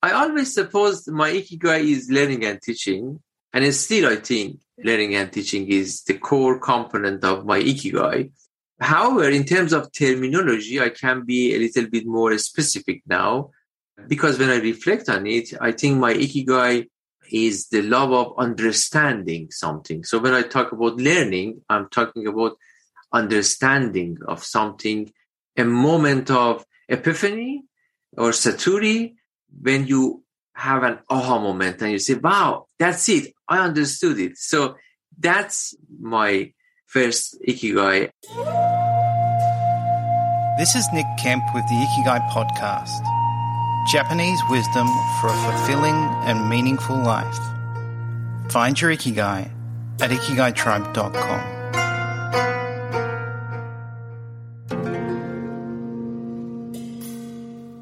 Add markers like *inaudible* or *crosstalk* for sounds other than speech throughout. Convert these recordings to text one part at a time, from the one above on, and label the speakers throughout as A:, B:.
A: I always supposed my ikigai is learning and teaching, and still I think learning and teaching is the core component of my ikigai. However, in terms of terminology, I can be a little bit more specific now because when I reflect on it, I think my ikigai is the love of understanding something. So when I talk about learning, I'm talking about understanding of something, a moment of epiphany or satori when you have an aha moment and you say, wow, that's it. I understood it. So that's my first ikigai.
B: This is Nick Kemp with the Ikigai Podcast Japanese wisdom for a fulfilling and meaningful life. Find your Ikigai at ikigaitribe.com.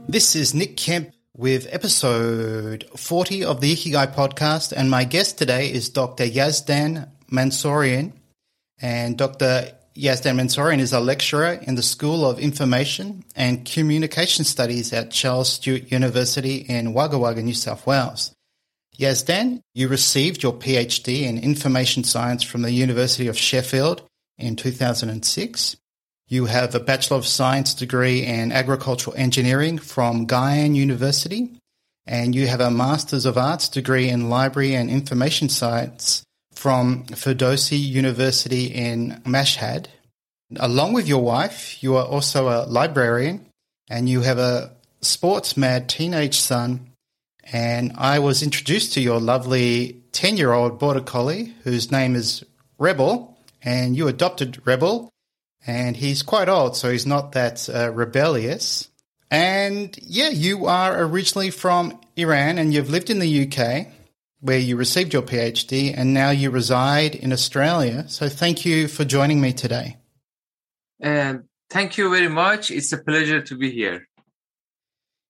B: This is Nick Kemp with episode 40 of the Ikigai podcast, and my guest today is Dr. Yazdan Mansourian. And Dr. Yazdan Mansourian is a lecturer in the School of Information and Communication Studies at Charles Sturt University in Wagga Wagga, New South Wales. Yazdan, you received your PhD in Information Science from the University of Sheffield in 2006. You have a Bachelor of Science degree in Agricultural Engineering from Guyana University, and you have a Masters of Arts degree in Library and Information Science from Ferdowsi University in Mashhad. Along with your wife, you are also a librarian, and you have a sports mad teenage son. And I was introduced to your lovely 10 year old border collie whose name is Rebel, and you adopted Rebel and he's quite old, so he's not that uh, rebellious. And yeah, you are originally from Iran and you've lived in the UK where you received your PhD and now you reside in Australia. So thank you for joining me today.
A: And thank you very much. It's a pleasure to be here.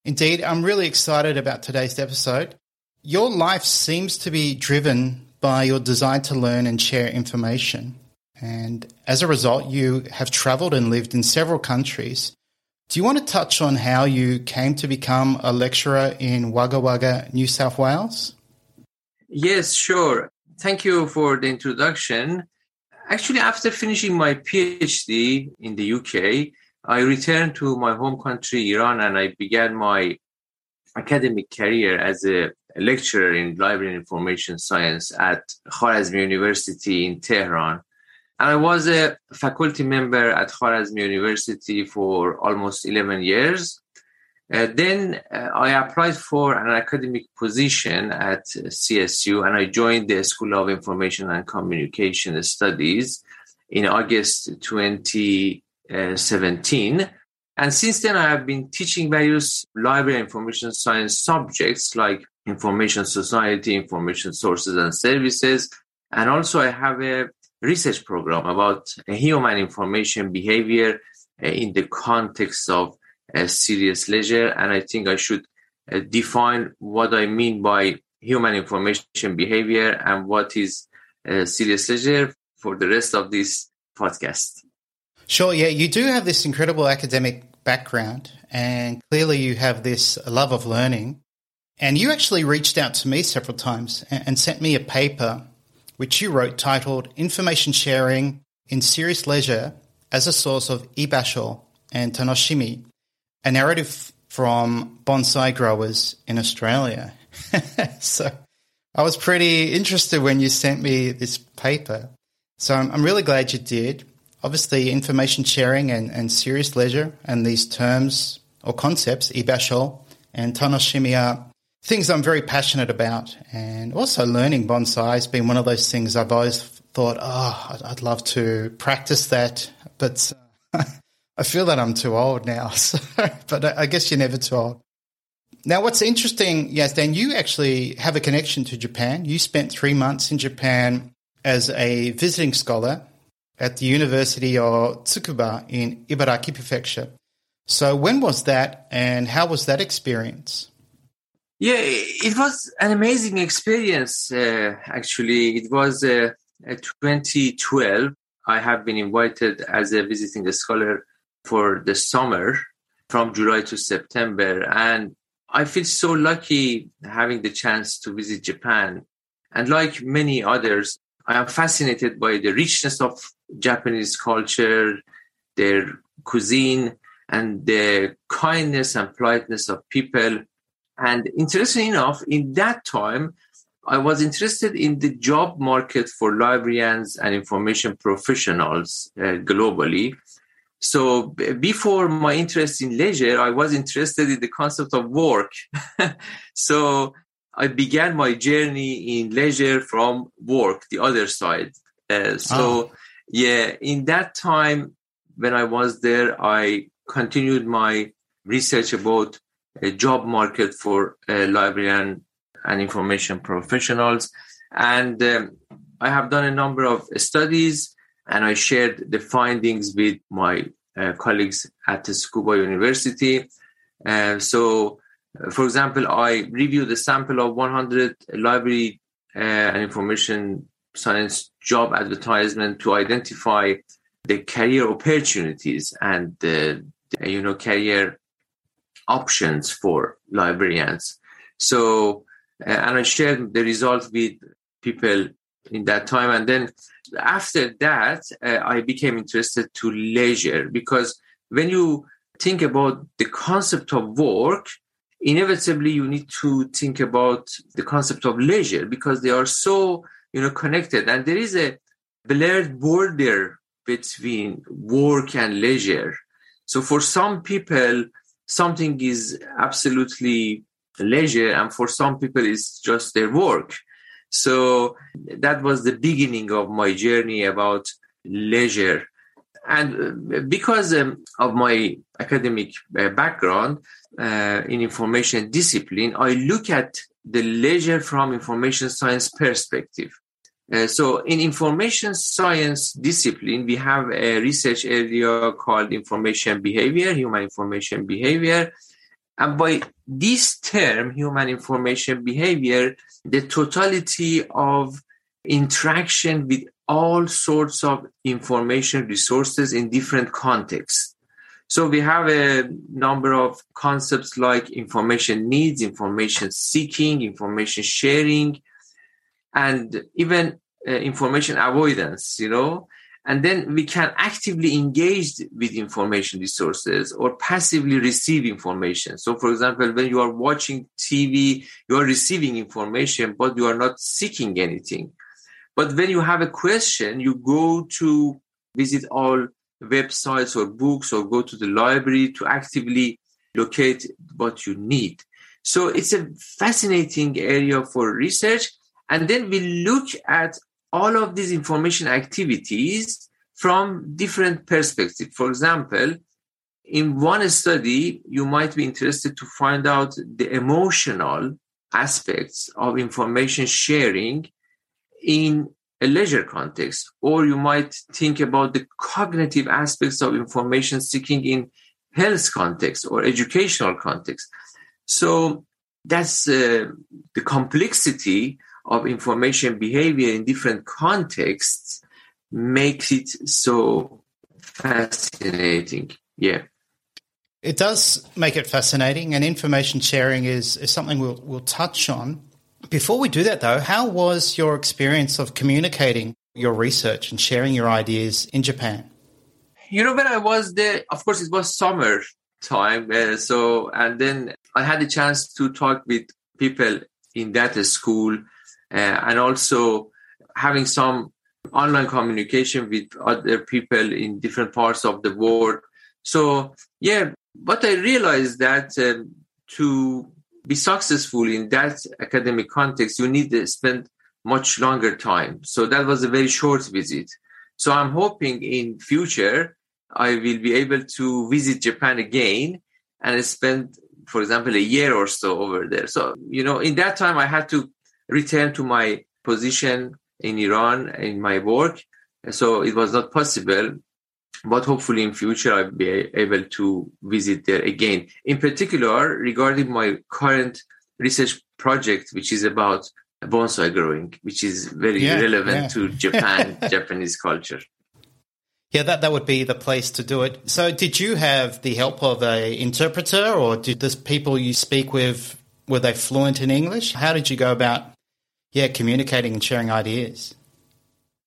B: Indeed, I'm really excited about today's episode. Your life seems to be driven by your desire to learn and share information. And as a result, you have traveled and lived in several countries. Do you want to touch on how you came to become a lecturer in Wagga Wagga, New South Wales?
A: Yes, sure. Thank you for the introduction. Actually, after finishing my PhD in the UK, I returned to my home country, Iran, and I began my academic career as a lecturer in library and information science at Kharazmi University in Tehran. And I was a faculty member at Kharazmi University for almost 11 years. Uh, then uh, I applied for an academic position at CSU and I joined the School of Information and Communication Studies in August 2017. And since then, I have been teaching various library information science subjects like information society, information sources and services. And also, I have a research program about human information behavior uh, in the context of serious leisure. And I think I should uh, define what I mean by human information behavior and what is serious leisure for the rest of this podcast.
B: Sure, yeah, you do have this incredible academic background, and clearly you have this love of learning. And you actually reached out to me several times and sent me a paper which you wrote titled Information Sharing in Serious Leisure as a Source of Ibasho and Tanoshimi, a narrative from bonsai growers in Australia. *laughs* so I was pretty interested when you sent me this paper. So I'm, I'm really glad you did. Obviously, information sharing and, and serious leisure and these terms or concepts, ibasho and tanoshimi, are things I'm very passionate about. And also learning bonsai has been one of those things I've always thought, oh, I'd love to practice that. But uh, *laughs* I feel that I'm too old now. *laughs* So, but I guess you're never too old. Now, what's interesting, Yazdan, you actually have a connection to Japan. You spent three months in Japan as a visiting scholar at the University of Tsukuba in Ibaraki Prefecture. So, when was that, and how was that experience?
A: Yeah, it was an amazing experience. Uh, actually, it was uh, 2012. I have been invited as a visiting scholar for the summer from July to September, and I feel so lucky having the chance to visit Japan. And like many others, I am fascinated by the richness of Japanese culture, their cuisine, and the kindness and politeness of people. And interestingly enough, in that time, I was interested in the job market for librarians and information professionals uh, globally. So b- before my interest in leisure, I was interested in the concept of work. *laughs* so I began my journey in leisure from work, the other side. Uh, so oh. yeah, in that time when I was there, I continued my research about a job market for a librarian and information professionals. And um, I have done a number of studies and I shared the findings with my uh, colleagues at Tsukuba University. Uh, so, uh, for example, I reviewed a sample of 100 library uh, and information science job advertisement to identify the career opportunities and the you know career options for librarians. So uh, and I shared the results with people in that time. And then after that, uh, I became interested to leisure because when you think about the concept of work, inevitably you need to think about the concept of leisure because they are so you know connected and there is a blurred border between work and leisure so for some people something is absolutely leisure and for some people it's just their work. So that was the beginning of my journey about leisure. And uh, because um, of my academic uh, background uh, in information discipline i look at the leisure from information science perspective uh, so in information science discipline we have a research area called information behavior human information behavior and by this term, human information behavior, the totality of interaction with all sorts of information resources in different contexts. So we have a number of concepts like information needs, information seeking, information sharing, and even uh, information avoidance, you know? And then we can actively engage with information resources or passively receive information. So for example when you are watching tv you are receiving information but you are not seeking anything. But when you have a question you go to visit all websites or books or go to the library to actively locate what you need. So it's a fascinating area for research and then we look at all of these information activities from different perspectives. For example, in one study, you might be interested to find out the emotional aspects of information sharing in a leisure context, or you might think about the cognitive aspects of information seeking in health context or educational context. So that's uh, the complexity of information behavior in different contexts makes it so fascinating. Yeah.
B: It does make it fascinating, and information sharing is, is something we'll, we'll touch on. Before we do that, though, how was your experience of communicating your research and sharing your ideas in Japan?
A: You know, when I was there, of course, it was summer time. Uh, so, and then I had the chance to talk with people in that school and also having some online communication with other people in different parts of the world. So, yeah, but I realized that um, to be successful in that academic context, you need to spend much longer time. So that was a very short visit. So I'm hoping in future I will be able to visit Japan again and spend, for example, a year or so over there. So, you know, in that time I had to return to my position in Iran in my work. So it was not possible, but hopefully in future I'll be able to visit there again. In particular, regarding my current research project, which is about bonsai growing, which is very yeah, relevant yeah. to *laughs* Japan, Japanese culture.
B: Yeah, that, that would be the place to do it. So, did you have the help of a interpreter, or did the people you speak with were they fluent in English? How did you go about, yeah, communicating and sharing ideas?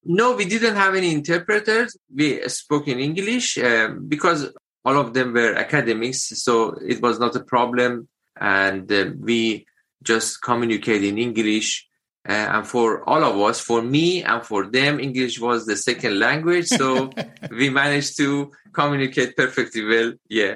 A: No, we didn't have any interpreters. We spoke in English uh, because all of them were academics, so it was not a problem, and uh, we just communicate in English. Uh, and for all of us, for me and for them, English was the second language. So *laughs* we managed to communicate perfectly well. Yeah.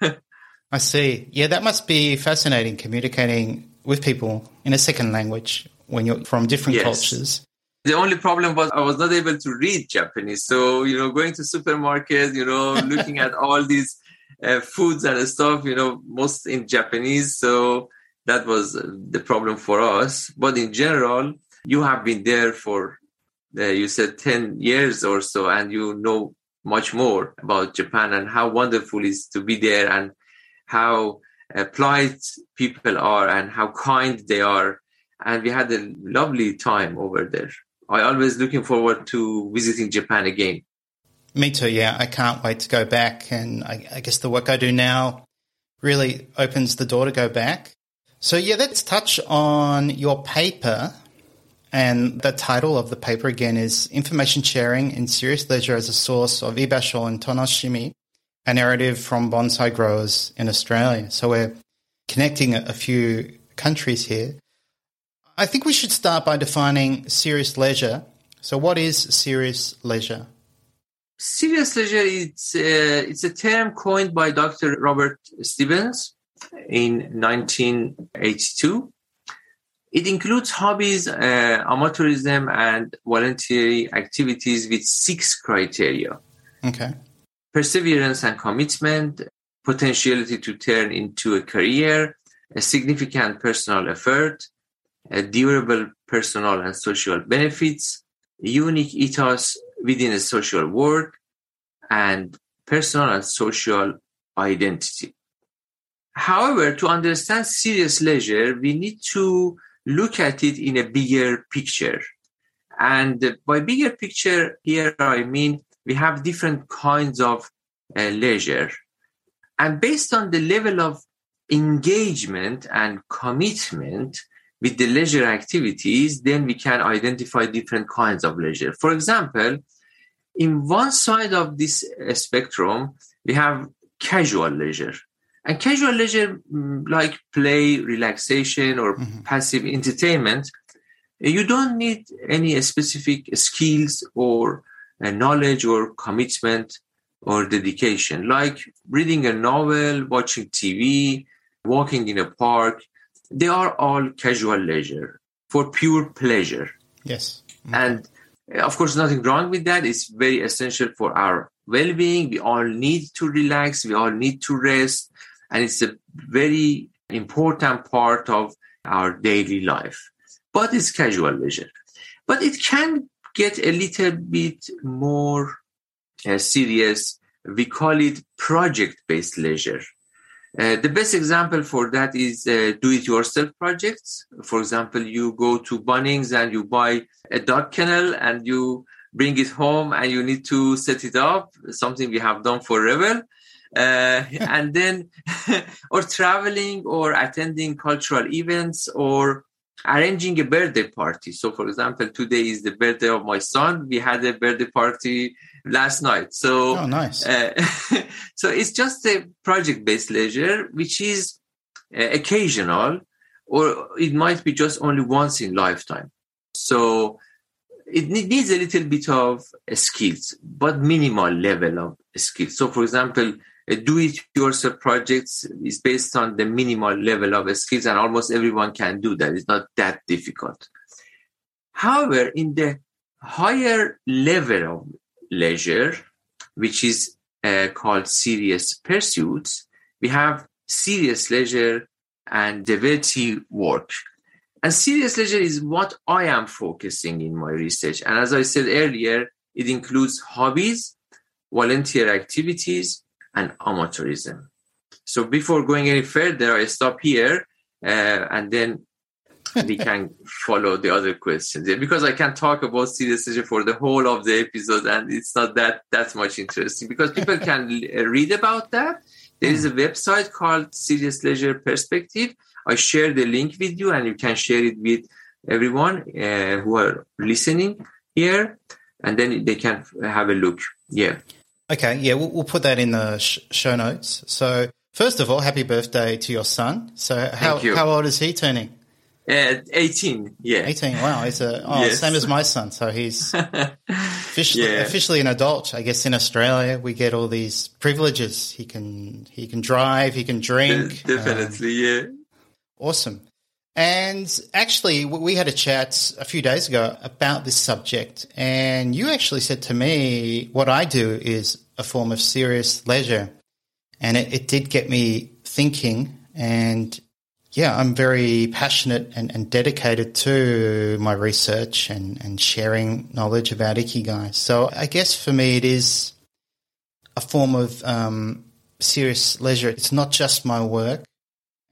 A: *laughs*
B: I see. Yeah, that must be fascinating communicating with people in a second language when you're from different yes. cultures.
A: The only problem was I was not able to read Japanese. So, you know, going to supermarkets, you know, *laughs* looking at all these uh, foods and stuff, you know, most in Japanese. So that was the problem for us. But in general, you have been there for, uh, you said 10 years or so, and you know much more about Japan and how wonderful it is to be there and how uh, polite people are and how kind they are. And we had a lovely time over there. I always looking forward to visiting Japan again.
B: Me too. Yeah, I can't wait to go back. And I, I guess the work I do now really opens the door to go back. So yeah, let's touch on your paper. And the title of the paper again is Information Sharing in Serious Leisure as a Source of Ibasho and Tanoshimi, a narrative from bonsai growers in Australia. So we're connecting a few countries here. I think we should start by defining serious leisure. So, what is serious leisure?
A: Serious leisure is uh, it's a term coined by Dr. Robert Stebbins in 1982. It includes hobbies, uh, amateurism, and voluntary activities with six criteria.
B: Okay.
A: Perseverance and commitment, potentiality to turn into a career, a significant personal effort, durable personal and social benefits, unique ethos within a social world, and personal and social identity. However, to understand serious leisure, we need to look at it in a bigger picture. And by bigger picture, here I mean we have different kinds of uh, leisure. And based on the level of engagement and commitment, with the leisure activities, then we can identify different kinds of leisure. For example, in one side of this uh, spectrum, we have casual leisure. And casual leisure, mm, like play, relaxation, or mm-hmm. passive entertainment, you don't need any specific skills or uh, knowledge or commitment or dedication, like reading a novel, watching TV, walking in a park they are all casual leisure for pure pleasure.
B: Yes.
A: Mm-hmm. And of course, nothing wrong with that. It's very essential for our well being. We all need to relax, we all need to rest. And it's a very important part of our daily life. But it's casual leisure. But it can get a little bit more uh, serious. We call it project based leisure. Uh, the best example for that is uh, do-it-yourself projects. For example, you go to Bunnings and you buy a dog kennel and you bring it home and you need to set it up, something we have done forever. Uh, *laughs* and then, *laughs* or traveling or attending cultural events or arranging a birthday party. So, for example, today is the birthday of my son. We had a birthday party last night. So,
B: oh, nice. Uh, *laughs*
A: so it's just a project-based leisure, which is uh, occasional, or it might be just only once in lifetime. So it needs a little bit of skills, but minimal level of skills. So, for example, do-it-yourself projects is based on the minimal level of skills, and almost everyone can do that. It's not that difficult. However, in the higher level of leisure, which is uh, called serious pursuits, we have serious leisure and devotee work. And serious leisure is what I am focusing in my research. And as I said earlier, it includes hobbies, volunteer activities, and amateurism. So before going any further, I stop here uh, and then we *laughs* can follow the other questions. Because I can talk about serious leisure for the whole of the episode, and it's not that that much interesting because people can read about that. There is a website called Serious Leisure Perspective. I share the link with you, and you can share it with everyone uh, who are listening here, and then they can have a look. Yeah.
B: Okay. Yeah, we'll, we'll put that in the sh- show notes. So, first of all, happy birthday to your son. So, how how old is he turning?
A: Uh, 18, yeah.
B: 18, wow. He's a, oh, yes. same as my son. So he's officially, *laughs* yeah. officially an adult. I guess in Australia, we get all these privileges. He can, he can drive, he can drink.
A: Definitely, um, yeah.
B: Awesome. And actually, we had a chat a few days ago about this subject. And you actually said to me, what I do is a form of serious leisure. And it, it did get me thinking. And yeah, I'm very passionate and, and dedicated to my research and, and sharing knowledge about Ikigai. So I guess for me, it is a form of um, serious leisure. It's not just my work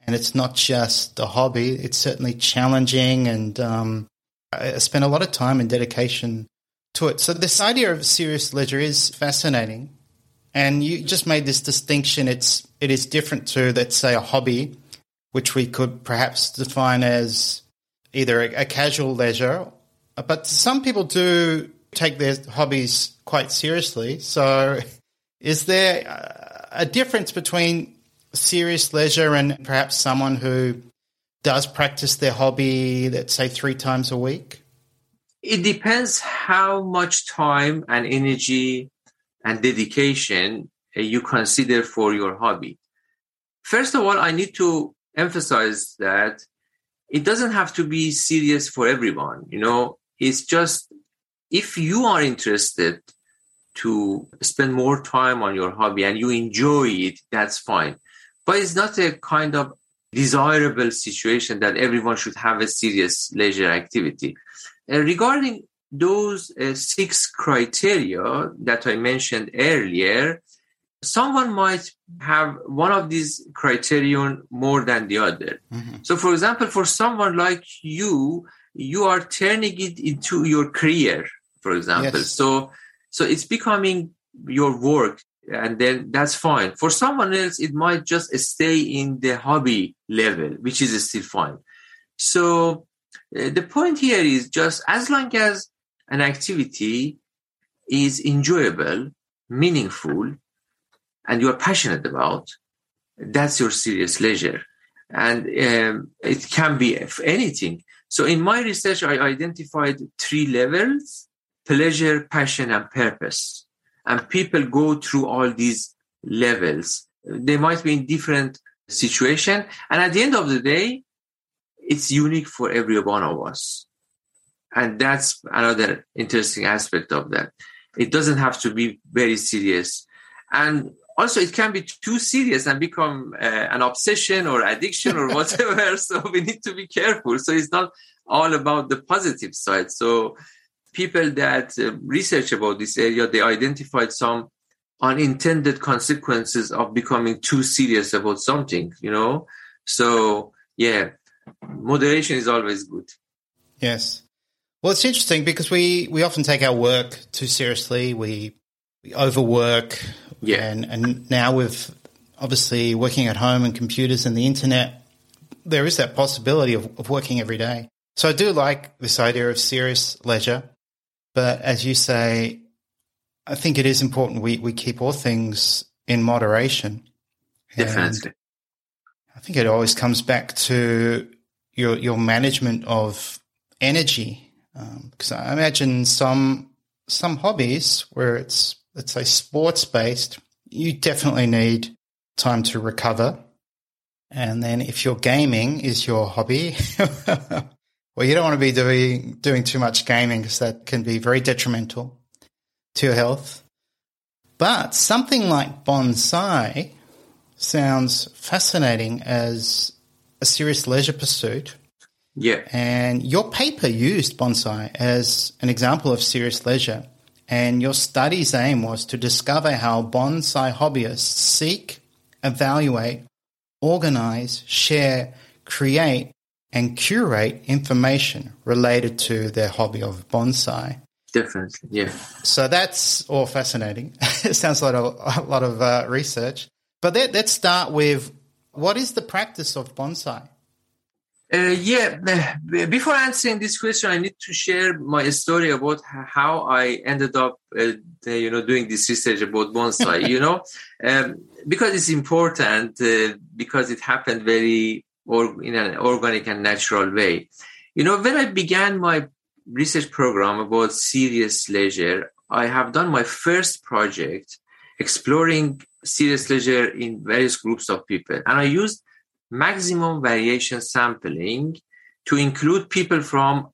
B: and it's not just a hobby. It's certainly challenging, and um, I spend a lot of time and dedication to it. So this idea of serious leisure is fascinating, and you just made this distinction. It's it is different to let's say a hobby, which we could perhaps define as either a, a casual leisure, but some people do take their hobbies quite seriously. So, is there a difference between serious leisure and perhaps someone who does practice their hobby, let's say three times a week?
A: It depends how much time and energy and dedication uh, you consider for your hobby. First of all, I need to emphasize that it doesn't have to be serious for everyone. You know, it's just if you are interested to spend more time on your hobby and you enjoy it, that's fine. But it's not a kind of desirable situation that everyone should have a serious leisure activity. Uh, regarding those uh, six criteria that I mentioned earlier, someone might have one of these criterion more than the other. Mm-hmm. So, for example, for someone like you, you are turning it into your career, for example. Yes. So, so it's becoming your work and then that's fine. For someone else, it might just stay in the hobby level, which is still fine. So uh, the point here is just as long as an activity is enjoyable, meaningful, and you are passionate about, that's your serious leisure. And um, it can be anything. So in my research, I identified three levels pleasure, passion, and purpose and people go through all these levels. They might be in different situation. And at the end of the day, it's unique for every one of us. And that's another interesting aspect of that. It doesn't have to be very serious. And also it can be too serious and become uh, an obsession or addiction or *laughs* whatever. so we need to be careful. So it's not all about the positive side. So people that uh, research about this area, they identified some unintended consequences of becoming too serious about something, you know? So, yeah, moderation is always good.
B: Yes. Well, it's interesting because we, we often take our work too seriously. We, we overwork.
A: Yeah.
B: And, and now with obviously working at home and computers and the internet, there is that possibility of, of working every day. So I do like this idea of serious leisure. But as you say, I think it is important we, we keep all things in moderation.
A: Definitely.
B: I think it always comes back to your your management of energy. Because um, I imagine some some hobbies where it's let's say sports based, you definitely need time to recover. And then if your gaming is your hobby, *laughs* Well, you don't want to be doing doing too much gaming because that can be very detrimental to your health. But something like bonsai sounds fascinating as a serious leisure pursuit.
A: Yeah.
B: And your paper used bonsai as an example of serious leisure. And your study's aim was to discover how bonsai hobbyists seek, evaluate, organize, share, create, and curate information related to their hobby of bonsai.
A: Definitely, yeah.
B: So that's all fascinating. *laughs* it sounds like a, a lot of uh, research. But let, let's start with what is the practice of bonsai?
A: Uh, yeah, before answering this question, I need to share my story about how I ended up, uh, you know, doing this research about bonsai. *laughs* you know, um, because it's important uh, because it happened very or in an organic and natural way. You know, when I began my research program about serious leisure, I have done my first project exploring serious leisure in various groups of people, and I used maximum variation sampling to include people from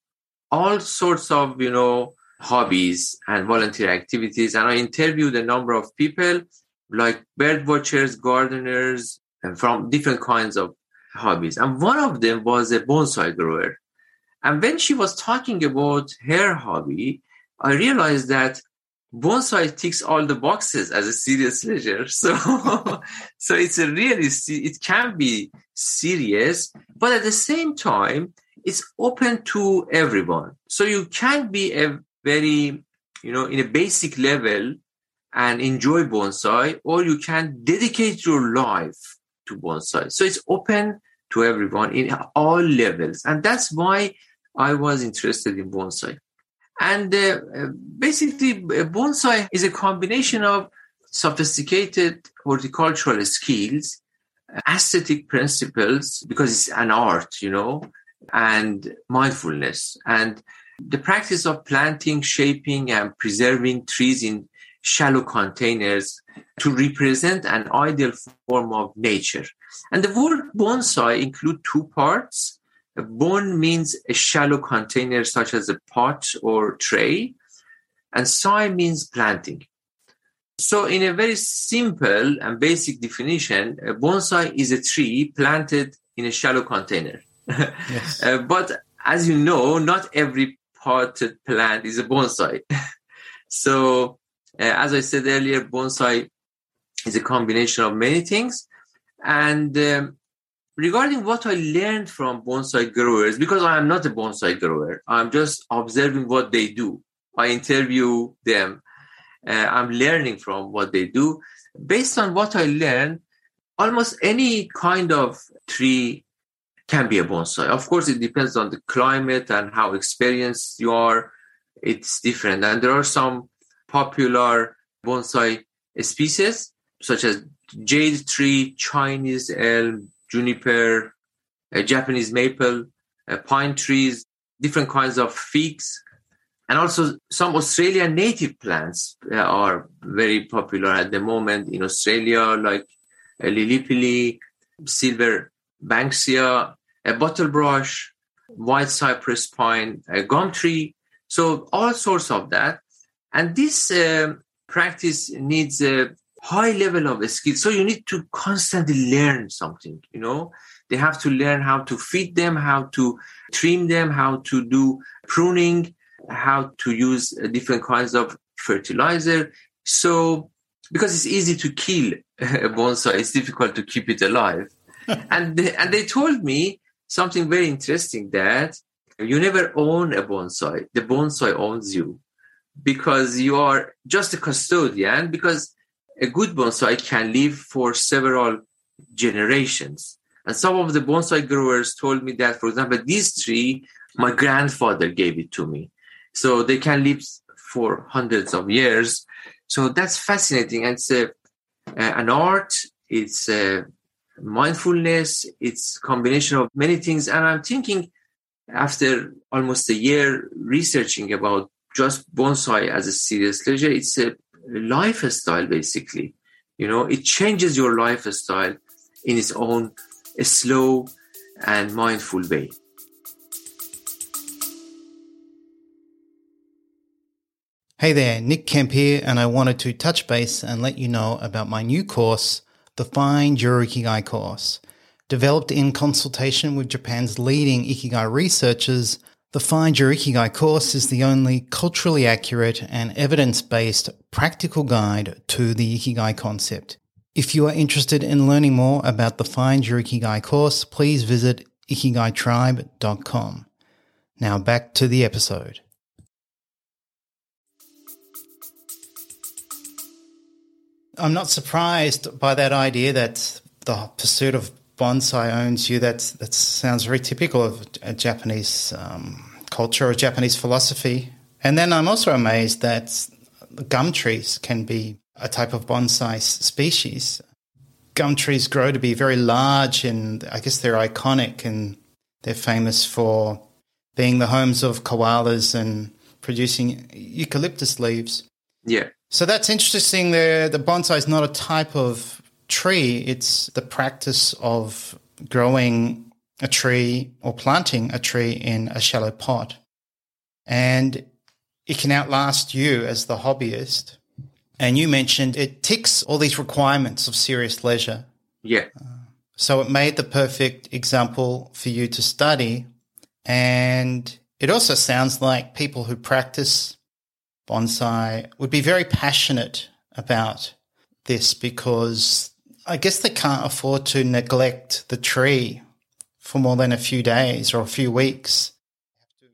A: all sorts of you know hobbies and volunteer activities and i interviewed a number of people like bird watchers gardeners and from different kinds of hobbies. And one of them was a bonsai grower. And when she was talking about her hobby, I realized that bonsai ticks all the boxes as a serious leisure. *laughs* So, so it's a really, it can be serious, but at the same time, it's open to everyone. So you can be a very, you know, in a basic level and enjoy bonsai, or you can dedicate your life to bonsai. So it's open to everyone in all levels. And that's why I was interested in bonsai. And uh, basically, bonsai is a combination of sophisticated horticultural skills, aesthetic principles, because it's an art, you know, and mindfulness. And the practice of planting, shaping, and preserving trees in shallow containers to represent an ideal form of nature. And the word bonsai include two parts. A bon means a shallow container such as a pot or tray, and sai means planting. So, in a very simple and basic definition, a bonsai is a tree planted in a shallow container. *laughs* Yes. uh, but as you know, not every potted plant is a bonsai. *laughs* so, as I said earlier, bonsai is a combination of many things. And um, regarding what I learned from bonsai growers, because I am not a bonsai grower, I'm just observing what they do. I interview them. Uh, I'm learning from what they do. Based on what I learned, almost any kind of tree can be a bonsai. Of course, it depends on the climate and how experienced you are. It's different. And there are some popular bonsai species such as jade tree, Chinese elm, juniper, uh, Japanese maple, uh, pine trees, different kinds of figs, and also some Australian native plants uh, are very popular at the moment in Australia, like uh, lilly pilly, silver banksia, a bottlebrush, white cypress pine, a gum tree. So all sorts of that. And this uh, practice needs a high level of skill. So you need to constantly learn something, you know. They have to learn how to feed them, how to trim them, how to do pruning, how to use uh, different kinds of fertilizer. So, because it's easy to kill a *laughs* bonsai, it's difficult to keep it alive. *laughs* and they, and they told me something very interesting that you never own a bonsai; the bonsai owns you because you are just a custodian. Because a good bonsai can live for several generations. And some of the bonsai growers told me that, for example, this tree, my grandfather gave it to me. So they can live for hundreds of years. So that's fascinating. And it's a, an art, it's a mindfulness, it's combination of many things. And I'm thinking after almost a year researching about just bonsai as a serious leisure, it's a lifestyle basically. You know it changes your lifestyle in its own slow and mindful way.
B: Hey there, Nick Kemp here, and I wanted to touch base and let you know about my new course, the Find Your Ikigai course. Developed in consultation with Japan's leading Ikigai researchers, the Find Your Ikigai course is the only culturally accurate and evidence based practical guide to the Ikigai concept. If you are interested in learning more about the Find Your Ikigai course, please visit ikigaitribe.com. Now back to the episode. I'm not surprised by that idea that the pursuit of bonsai owns you. That that sounds very typical of a Japanese um, culture or Japanese philosophy. And then I'm also amazed that gum trees can be a type of bonsai species. Gum trees grow to be very large, and I guess they're iconic, and they're famous for being the homes of koalas and producing eucalyptus leaves.
A: Yeah.
B: So that's interesting. There, the bonsai is not a type of tree; it's the practice of growing a tree or planting a tree in a shallow pot, and it can outlast you as the hobbyist. And you mentioned it ticks all these requirements of serious leisure.
A: Yeah.
B: Uh, so it made the perfect example for you to study. And it also sounds like people who practice bonsai would be very passionate about this because I guess they can't afford to neglect the tree for more than a few days or a few weeks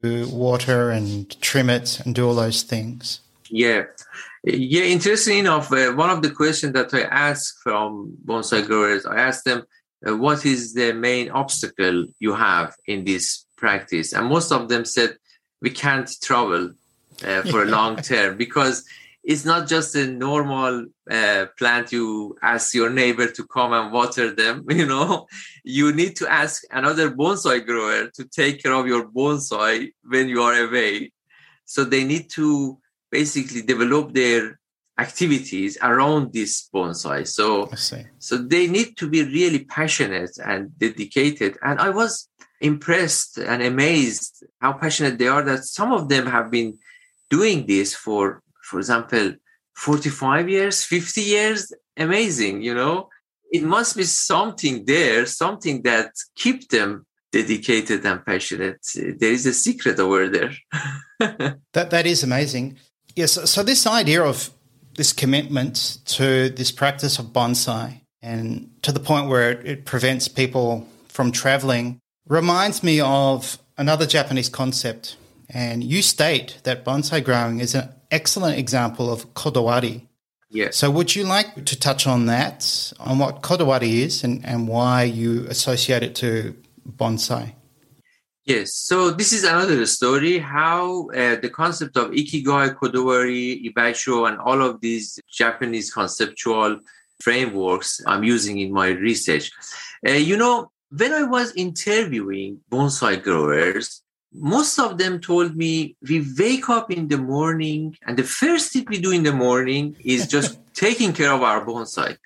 B: to water and trim it and do all those things.
A: Yeah. Yeah, interesting enough, uh, one of the questions that I ask from bonsai growers, I ask them, uh, what is the main obstacle you have in this practice? And most of them said, we can't travel uh, for a *laughs* long term because it's not just a normal uh, plant you ask your neighbor to come and water them *laughs* you know? You need to ask another bonsai grower to take care of your bonsai when you are away. So they need to basically develop their activities around this bonsai. So so they need to be really passionate and dedicated. And i was impressed and amazed how passionate they are that some of them have been doing this for for example 45 years 50 years amazing you know? It must be something there something that keep them dedicated and passionate. There is a secret over there. *laughs*
B: That that is amazing. Yes so this idea of this commitment to this practice of bonsai and to the point where it, it prevents people from traveling reminds me of another japanese concept. And you state that bonsai growing is an excellent example of kodawari.
A: Yes.
B: So would you like to touch on that, on what kodawari is and, and why you associate it to bonsai?
A: Yes. So this is another story how uh, the concept of ikigai, kodawari, ibasho, and all of these Japanese conceptual frameworks I'm using in my research. Uh, you know, when I was interviewing bonsai growers, most of them told me we wake up in the morning and the first thing we do in the morning is just *laughs* taking care of our bonsai.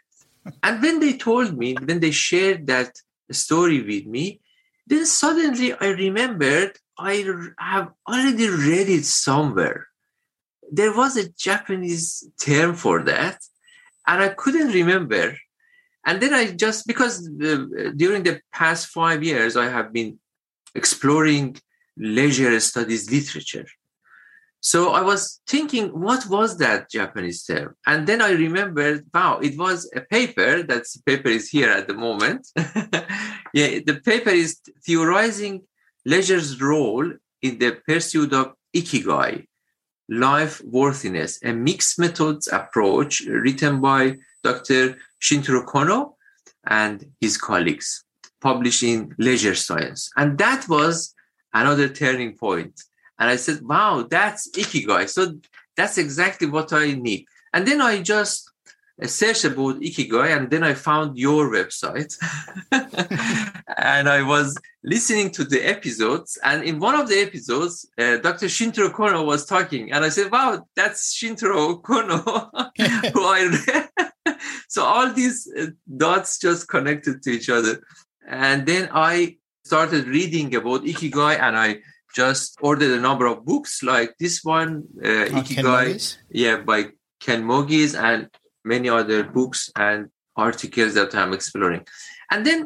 A: And when they told me, when they shared that story with me, then suddenly I remembered I have already read it somewhere. There was a Japanese term for that, and I couldn't remember. And then I just, because uh, during the past five years, I have been exploring leisure studies literature. So I was thinking, what was that Japanese term? And then I remembered, wow, it was a paper. That paper is here at the moment. *laughs* yeah, the paper is theorizing leisure's role in the pursuit of ikigai, life worthiness, a mixed methods approach written by Dr. Shintaro Kono and his colleagues, published in Leisure Science. And that was another turning point. And I said, wow, that's Ikigai. So that's exactly what I need. And then I just searched about Ikigai and then I found your website. *laughs* and I was listening to the episodes. And in one of the episodes, uh, Dr. Shintaro Kono was talking. And I said, wow, that's Shintaro Kono. *laughs* *laughs* so all these uh, dots just connected to each other. And then I started reading about ikigai and I just ordered a number of books like this one, uh, Ikigai, yeah, by Ken Mogi's and many other books and articles that I'm exploring. And then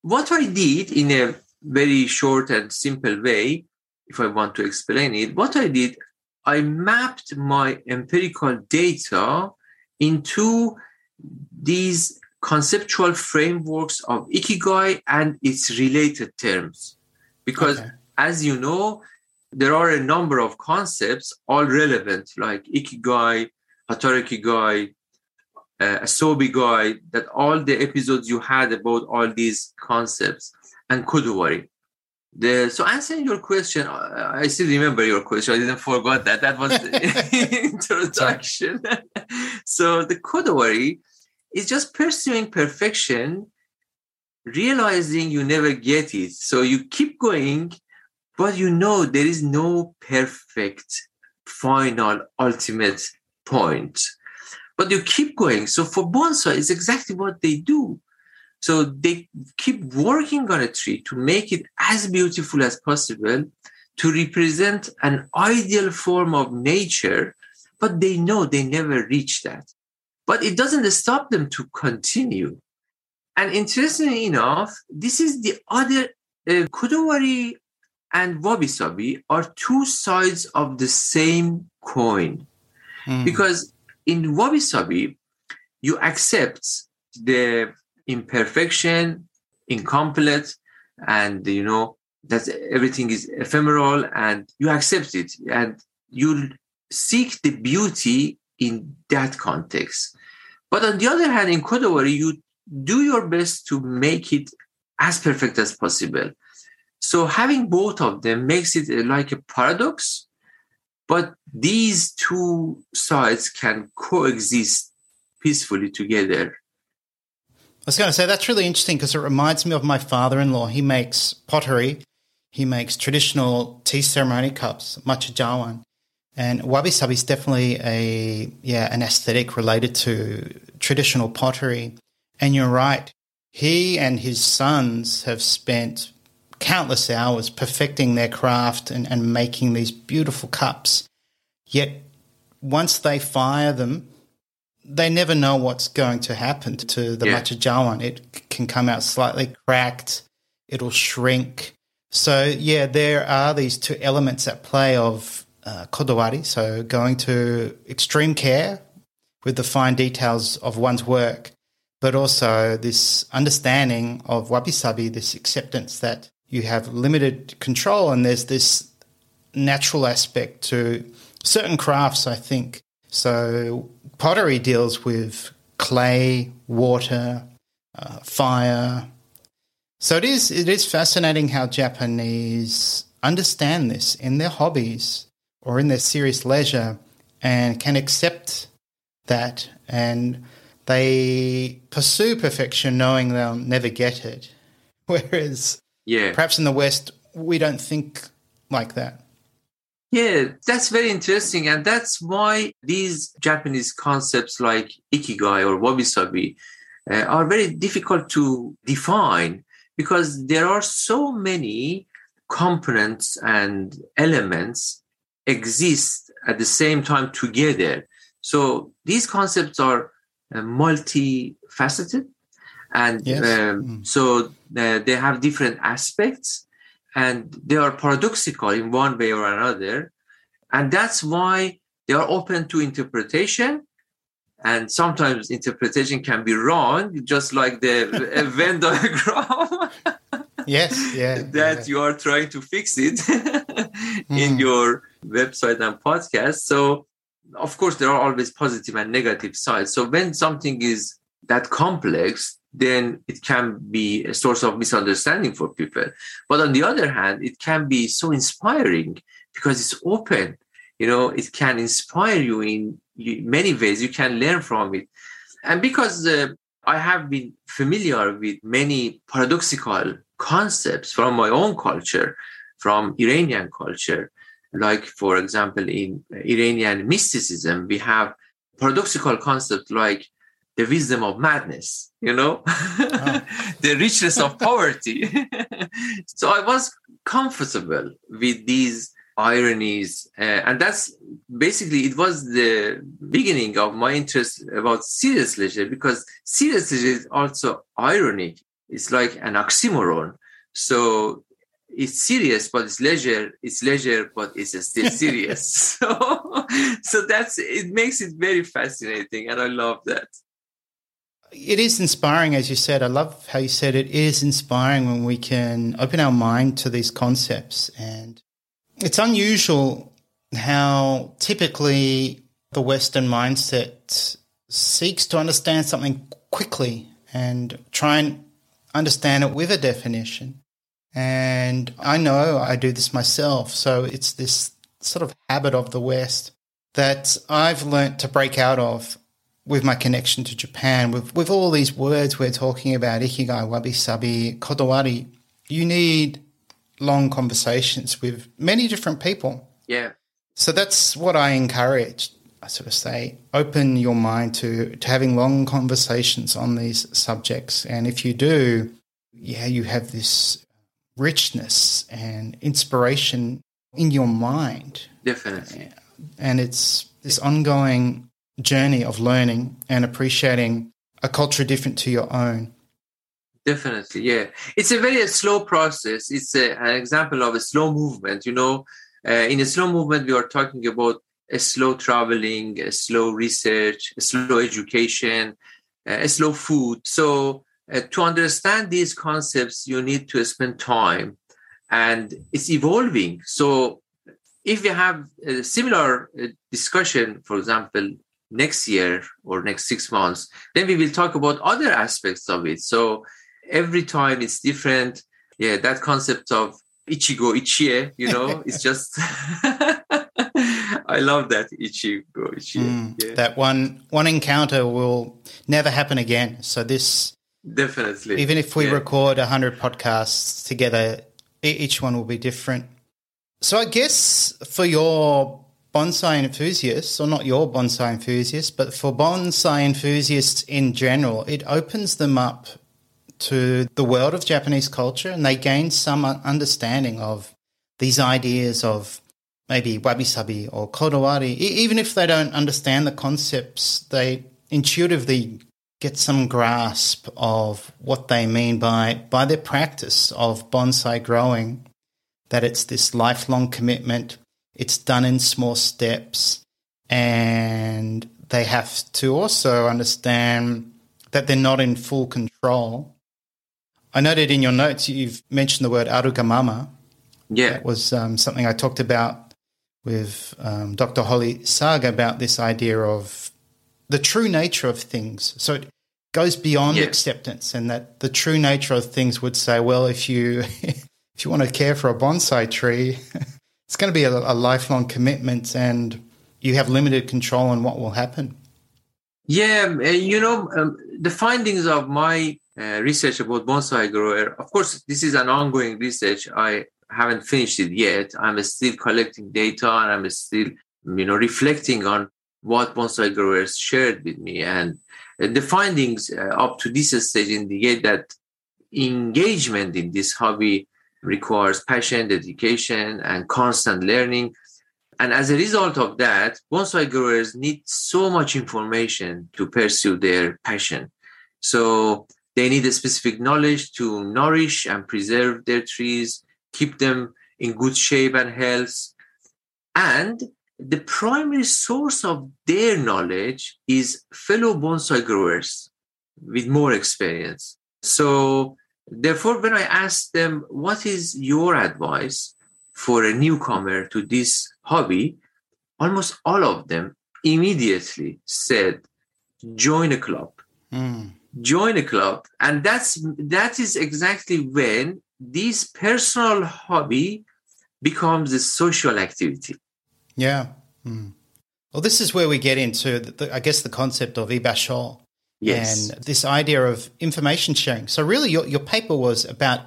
A: what I did in a very short and simple way, if I want to explain it, what I did, I mapped my empirical data into these conceptual frameworks of ikigai and its related terms. Because okay. as you know, there are a number of concepts all relevant, like ikigai, hatari ikigai, uh, asobi that all the episodes you had about all these concepts, and kodawari. The, so answering your question, I still remember your question. I didn't forget that. That was *laughs* the *laughs* introduction. *laughs* so the kodawari is just pursuing perfection, realizing you never get it. So you keep going, but you know there is no perfect, final, ultimate point. But you keep going. So for bonsai, it's exactly what they do. So they keep working on a tree to make it as beautiful as possible, to represent an ideal form of nature, but they know they never reach that. But it doesn't stop them to continue. And interestingly enough, this is the other uh, and Wabi Sabi are two sides of the same coin. Mm. Because in Wabi Sabi, you accept the imperfection, incomplete, and you know that everything is ephemeral, and you accept it, and you seek the beauty in that context. But on the other hand, in Kodawari, you do your best to make it as perfect as possible. So having both of them makes it uh, like a paradox, but these two sides can coexist peacefully together I
B: was going to say that's really interesting because it reminds me of my father-in-law. He makes pottery. He makes traditional tea ceremony cups, machajawan. And wabi sabi is definitely a yeah an aesthetic related to traditional pottery. And you're right. He and his sons have spent countless hours perfecting their craft and, and making these beautiful cups. Yet once they fire them, they never know what's going to happen to the yeah. machajawan. It can come out slightly cracked, it'll shrink. So, yeah, there are these two elements at play of uh, kodawari, so going to extreme care with the fine details of one's work, but also this understanding of wabi sabi, this acceptance that you have limited control and there's this natural aspect to certain crafts, I think. So pottery deals with clay, water, uh, fire. So it is it is fascinating how Japanese understand this in their hobbies or in their serious leisure and can accept that and they pursue perfection knowing they'll never get it. *laughs* Whereas yeah. perhaps in the West we don't think like that.
A: Yeah, that's very interesting. And that's why these Japanese concepts like ikigai or wabi sabi uh, are very difficult to define because there are so many components and elements exist at the same time together. So these concepts are uh, multifaceted and yes. um, mm. so uh, they have different aspects and they are paradoxical in one way or another. And that's why they are open to interpretation. And sometimes interpretation can be wrong, just like the *laughs* Venn diagram.
B: yes, yeah. *laughs*
A: that
B: yeah.
A: you are trying to fix it *laughs* in mm. your website and podcast. So, of course, there are always positive and negative sides. So, when something is that complex, then it can be a source of misunderstanding for people. But on the other hand, it can be so inspiring because it's open. You know, it can inspire you in many ways. You can learn from it. And because uh, I have been familiar with many paradoxical concepts from my own culture, from Iranian culture, like, for example, in Iranian mysticism, we have paradoxical concepts like the wisdom of madness, you know, oh. *laughs* the richness of poverty. *laughs* so I was comfortable with these ironies. Uh, and that's basically, it was the beginning of my interest about serious leisure because serious leisure is also ironic. It's like an oxymoron. So it's serious, but it's leisure. It's leisure, but it's still serious. *laughs* so, so that's it makes it very fascinating, and I love that.
B: it is inspiring, as you said. I love how you said it is inspiring when we can open our mind to these concepts. And it's unusual how typically the Western mindset seeks to understand something quickly and try and understand it with a definition. And I know I do this myself. So it's this sort of habit of the West that I've learnt to break out of with my connection to Japan, with, with all these words we're talking about, ikigai, wabi sabi, kodawari, you need long conversations with many different people.
A: Yeah.
B: So that's what I encourage. I sort of say, open your mind to, to having long conversations on these subjects. And if you do, yeah, you have this richness and inspiration in your mind.
A: Definitely.
B: And it's this ongoing journey of learning and appreciating a culture different to your own.
A: Definitely, yeah. It's a very slow process. It's a, an example of a slow movement. You know, uh, in a slow movement, we are talking about a slow traveling, a slow research, a slow education, uh, a slow food. So, uh, to understand these concepts, you need to spend time, and it's evolving. So, if we have a similar uh, discussion, for example, next year or next six months, then we will talk about other aspects of it. So every time it's different. Yeah, that concept of ichigo ichie, you know, *laughs* it's just *laughs* I love that ichigo ichie.
B: Mm, yeah. That one one encounter will never happen again. So this
A: definitely
B: even if we yeah. record 100 podcasts together each one will be different. So I guess for your bonsai enthusiasts, or not your bonsai enthusiasts, but for bonsai enthusiasts in general, it opens them up to the world of Japanese culture and they gain some understanding of these ideas of maybe wabi sabi or kodawari. Even if they don't understand the concepts, they intuitively get some grasp of what they mean by, by their practice of bonsai growing, that it's this lifelong commitment, it's done in small steps, and they have to also understand that they're not in full control I noted in your notes you've mentioned the word arugamama.
A: Yeah.
B: That was um, something I talked about with um, Dr. Holly Saga about this idea of the true nature of things. So it goes beyond yeah. acceptance, and that the true nature of things would say, well, if you *laughs* if you want to care for a bonsai tree, *laughs* it's going to be a, a lifelong commitment, and you have limited control on what will happen.
A: Yeah, uh, you know, um, the findings of my uh, research about bonsai grower. Of course, this is an ongoing research. I haven't finished it yet. I'm still collecting data and I'm still, you know, reflecting on what bonsai growers shared with me. And the findings uh, up to this stage indicate that engagement in this hobby requires passion, dedication, and constant learning. And as a result of that, bonsai growers need so much information to pursue their passion. So they need a specific knowledge to nourish and preserve their trees, keep them in good shape and health. And the primary source of their knowledge is fellow bonsai growers with more experience. So, therefore, when I asked them, What is your advice for a newcomer to this hobby? almost all of them immediately said, Join a club. Mm join a club and that's that is exactly when this personal hobby becomes a social activity
B: yeah mm. well this is where we get into the, the, i guess the concept of ibasho
A: yes.
B: and this idea of information sharing so really your, your paper was about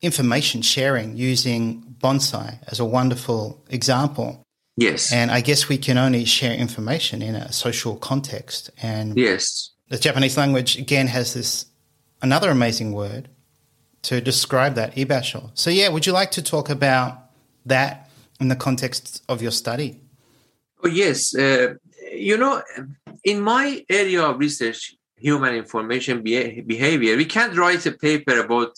B: information sharing using bonsai as a wonderful example
A: yes
B: and i guess we can only share information in a social context and
A: yes
B: the Japanese language again has this another amazing word to describe that ibasho. So yeah, would you like to talk about that in the context of your study?
A: Oh yes, uh, you know, in my area of research, human information behavior, we can't write a paper about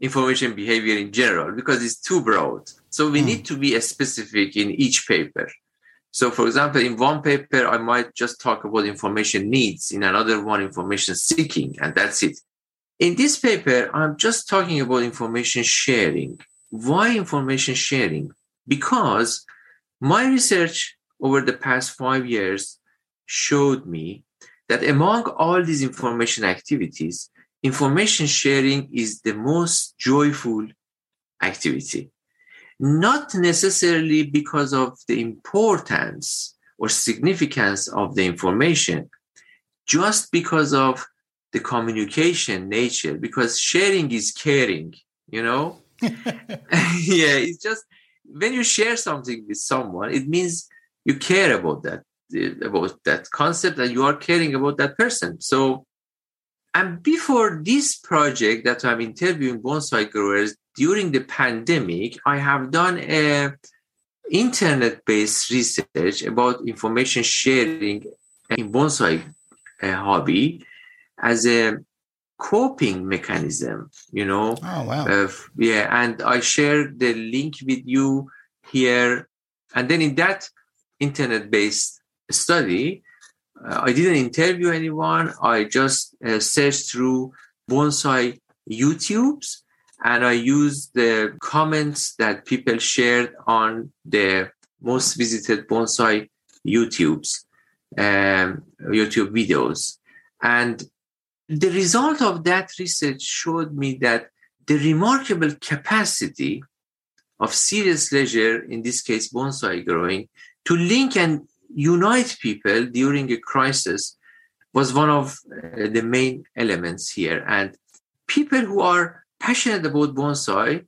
A: information behavior in general because it's too broad. So we mm. need to be specific in each paper. So, for example, in one paper, I might just talk about information needs, in another one, information seeking, and that's it. In this paper, I'm just talking about information sharing. Why information sharing? Because my research over the past five years showed me that among all these information activities, information sharing is the most joyful activity. Not necessarily because of the importance or significance of the information, just because of the communication nature, because sharing is caring, you know? *laughs* *laughs* yeah, it's just when you share something with someone, it means you care about that about that concept and you are caring about that person. So, and before this project that I'm interviewing bonsai growers during the pandemic, I have done a internet-based research about information sharing in bonsai hobby as a coping mechanism you know?
B: Oh wow.
A: Uh, yeah and i share the link with you here. And then in that internet based study uh, i didn't interview anyone. I just uh, searched through bonsai youtubes and i used the comments that people shared on the most visited bonsai youtubes um, youtube videos. And the result of that research showed me that the remarkable capacity of serious leisure, in this case bonsai growing, to link and unite people during a crisis was one of uh, the main elements here. And people who are passionate about bonsai,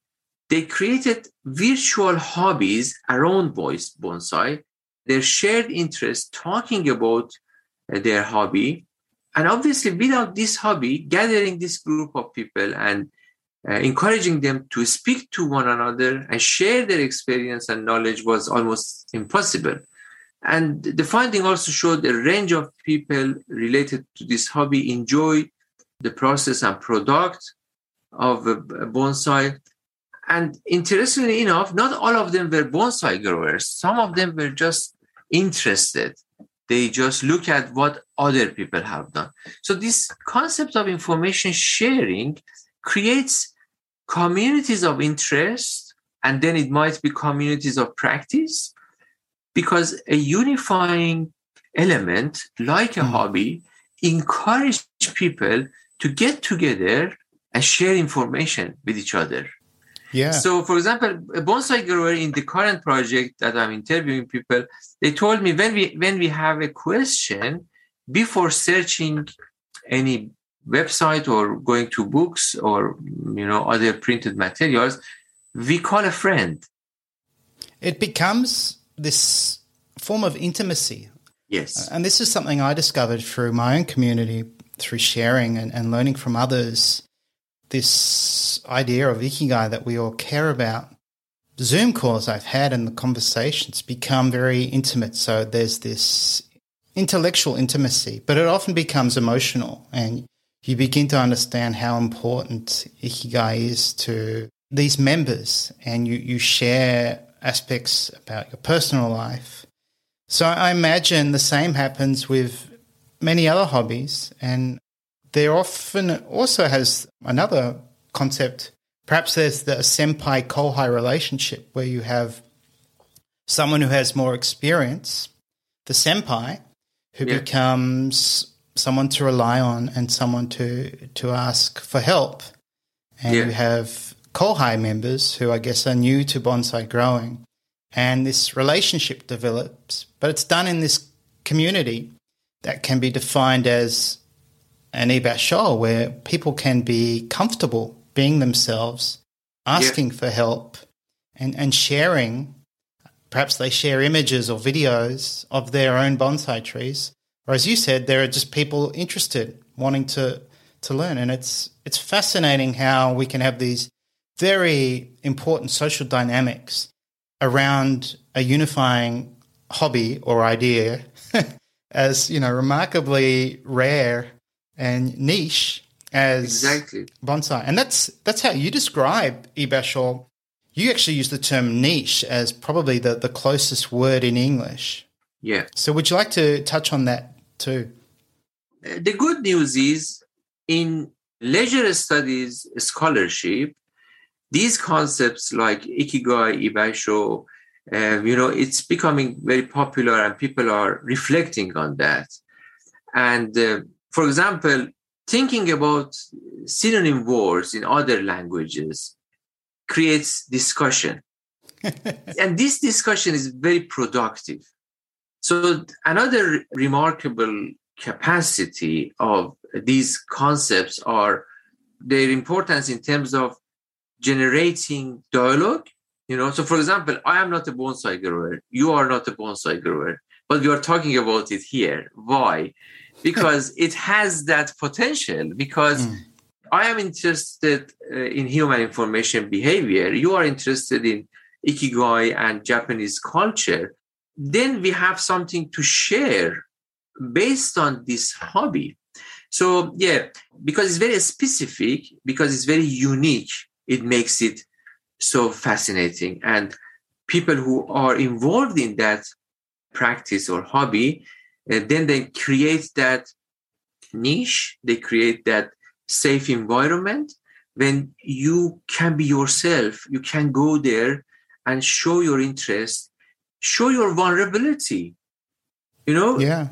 A: they created virtual hobbies around bonsai, their shared interest talking about uh, their hobby and obviously, without this hobby, gathering this group of people and uh, encouraging them to speak to one another and share their experience and knowledge was almost impossible. And the finding also showed a range of people related to this hobby enjoy the process and product of a bonsai. And interestingly enough, not all of them were bonsai growers. Some of them were just interested they just look at what other people have done so this concept of information sharing creates communities of interest and then it might be communities of practice because a unifying element like a mm. hobby encourage people to get together and share information with each other
B: yeah.
A: So, for example, a bonsai grower in the current project that I'm interviewing people, they told me when we when we have a question before searching any website or going to books or you know other printed materials, we call a friend.
B: It becomes this form of intimacy.
A: Yes.
B: And this is something I discovered through my own community, through sharing and, and learning from others this idea of ikigai that we all care about. Zoom calls I've had and the conversations become very intimate. So there's this intellectual intimacy, but it often becomes emotional and you begin to understand how important ikigai is to these members and you, you share aspects about your personal life. So I imagine the same happens with many other hobbies and there often also has another concept. Perhaps there's the senpai kohai relationship where you have someone who has more experience, the senpai, who yeah. becomes someone to rely on and someone to to ask for help. And yeah. you have kohai members who I guess are new to bonsai growing. And this relationship develops, but it's done in this community that can be defined as an ibasho where people can be comfortable being themselves, asking yeah. for help, and, and sharing. Perhaps they share images or videos of their own bonsai trees. Or as you said, there are just people interested, wanting to, to learn. And it's, it's fascinating how we can have these very important social dynamics around a unifying hobby or idea *laughs* as, you know, remarkably rare and niche as
A: exactly
B: bonsai. And that's that's how you describe ibasho. You actually use the term niche as probably the, the closest word in English.
A: Yeah.
B: So would you like to touch on that too?
A: The good news is in leisure studies scholarship, these concepts like ikigai, ibasho, um, you know, it's becoming very popular and people are reflecting on that. And uh, for example, thinking about synonym words in other languages creates discussion. *laughs* and this discussion is very productive. So, another remarkable capacity of these concepts are their importance in terms of generating dialogue. You know, so for example, I am not a bonsai grower, you are not a bonsai grower, but we are talking about it here. Why? Because it has that potential. Because mm. I am interested uh, in human information behavior, you are interested in ikigai and Japanese culture. Then we have something to share based on this hobby. So, yeah, because it's very specific, because it's very unique, it makes it so fascinating. And people who are involved in that practice or hobby, uh, then they create that niche, they create that safe environment when you can be yourself, you can go there and show your interest, show your vulnerability. You know,
B: yeah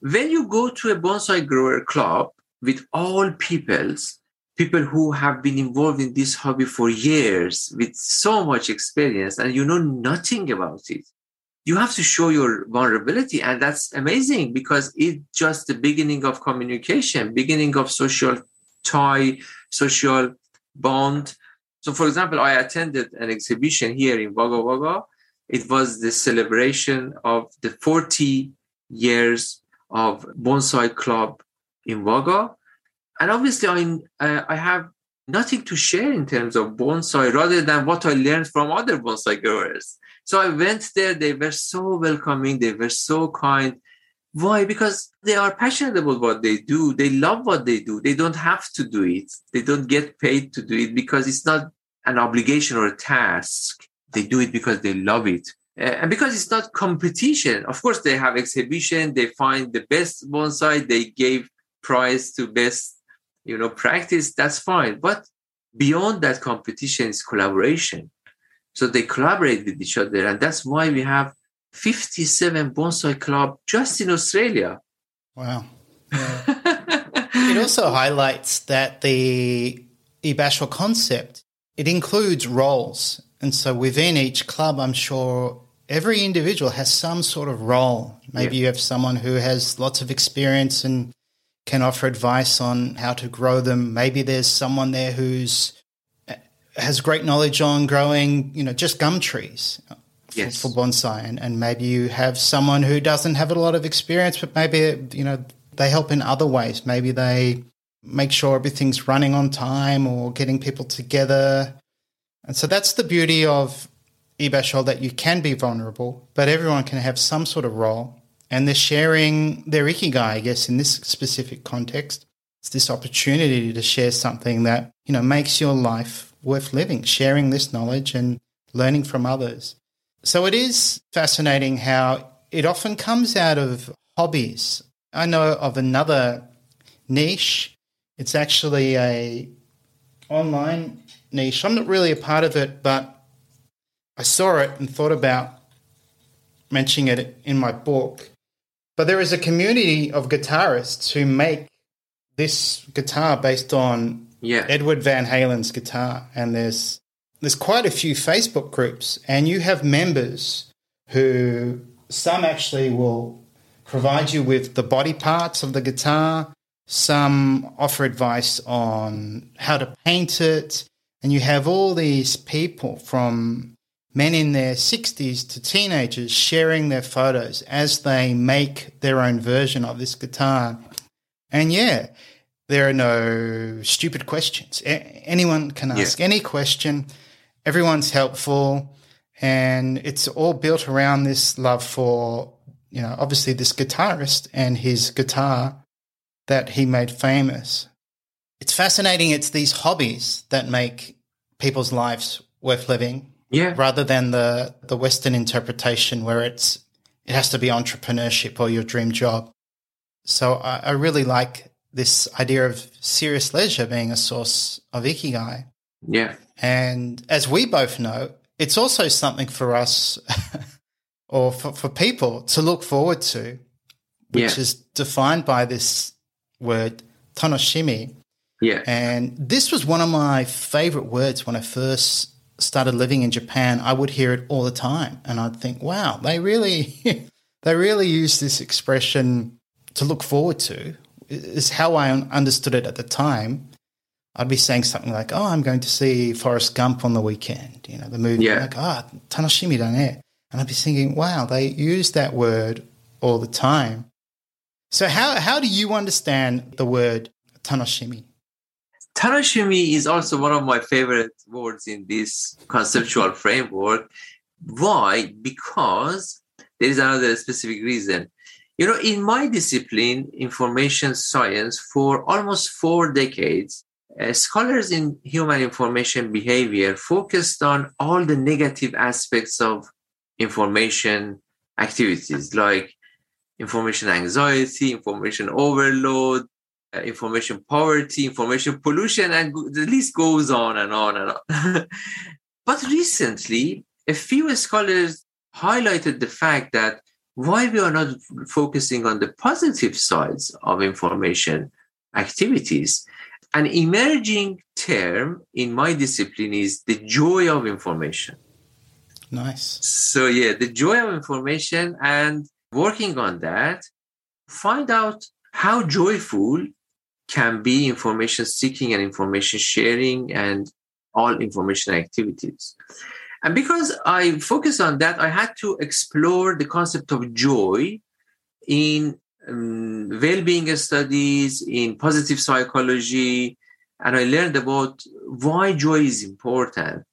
A: when you go to a bonsai grower club with all peoples, people who have been involved in this hobby for years with so much experience and you know nothing about it, you have to show your vulnerability. And that's amazing because it's just the beginning of communication, beginning of social tie, social bond. So, for example, I attended an exhibition here in Wagga Wagga. It was the celebration of the 40 years of bonsai club in Wagga. And obviously, I, uh, I have nothing to share in terms of bonsai rather than what I learned from other bonsai growers. So I went there. They were so welcoming. They were so kind. Why? Because they are passionate about what they do. They love what they do. They don't have to do it. They don't get paid to do it because it's not an obligation or a task. They do it because they love it. And because it's not competition of course they have exhibition they find the best bonsai they gave prize to best you know practice that's fine but beyond that competition is collaboration so they collaborate with each other and that's why we have 57 bonsai club just in australia
B: wow yeah. it also highlights that the ibasho concept it includes roles and so within each club i'm sure every individual has some sort of role. Maybe yeah. you have someone who has lots of experience and can offer advice on how to grow them. Maybe there's someone there who's uh, has great knowledge on growing, you know, just gum trees for,
A: yes.
B: for bonsai, and, and maybe you have someone who doesn't have a lot of experience, but maybe you know they help in other ways. Maybe they make sure everything's running on time or getting people together. And so that's the beauty of ibasho that you can be vulnerable, but everyone can have some sort of role. And they're sharing their ikigai, I guess, in this specific context. It's this opportunity to share something that, you know, makes your life worth living, sharing this knowledge and learning from others. So it is fascinating how it often comes out of hobbies. I know of another niche. It's actually a online niche. I'm not really a part of it, but I saw it and thought about mentioning it in my book. But there is a community of guitarists who make this guitar based on
A: yeah.
B: Edward Van Halen's guitar, and there's there's quite a few Facebook groups, and you have members who some actually will provide you with the body parts of the guitar. Some offer advice on how to paint it, and you have all these people from men in their 60s to teenagers sharing their photos as they make their own version of this guitar. And yeah, there are no stupid questions. A- anyone can ask yeah. any question. Everyone's helpful. And it's all built around this love for, you know, obviously this guitarist and his guitar that he made famous. It's fascinating. It's these hobbies that make people's lives worth living
A: yeah.
B: Rather than the, the Western interpretation where it's it has to be entrepreneurship or your dream job. So I, I really like this idea of serious leisure being a source of ikigai.
A: Yeah.
B: And as we both know, it's also something for us *laughs* or for, for people to look forward to, which
A: Yeah.
B: is defined by this word tanoshimi.
A: Yeah.
B: And this was one of my favorite words when I first started living in Japan. I would hear it all the time and I'd think, wow, they really *laughs* they really use this expression to look forward to. Is how I understood it at the time. I'd be saying something like, "Oh, I'm going to see Forrest Gump on the weekend." You know, the movie.
A: Yeah.
B: Like, "Ah, tanoshimi da ne," and I'd be thinking, "Wow, they use that word all the time." So, how how do you understand the word tanoshimi?
A: Tanoshimi is also one of my favorite words in this conceptual framework. Why? Because there is another specific reason. You know, in my discipline, information science, for almost four decades, uh, scholars in human information behavior focused on all the negative aspects of information activities like information anxiety, information overload, Uh, information poverty, information pollution, and the list goes on and on and on. *laughs* but recently, a few scholars highlighted the fact that why we are not focusing on the positive sides of information activities. An emerging term in my discipline is the joy of information.
B: Nice.
A: So, yeah, the joy of information and working on that, find out how joyful can be information seeking and information sharing and all information activities. And because I focus on that, I had to explore the concept of joy in um, well being studies, in positive psychology, and I learned about why joy is important.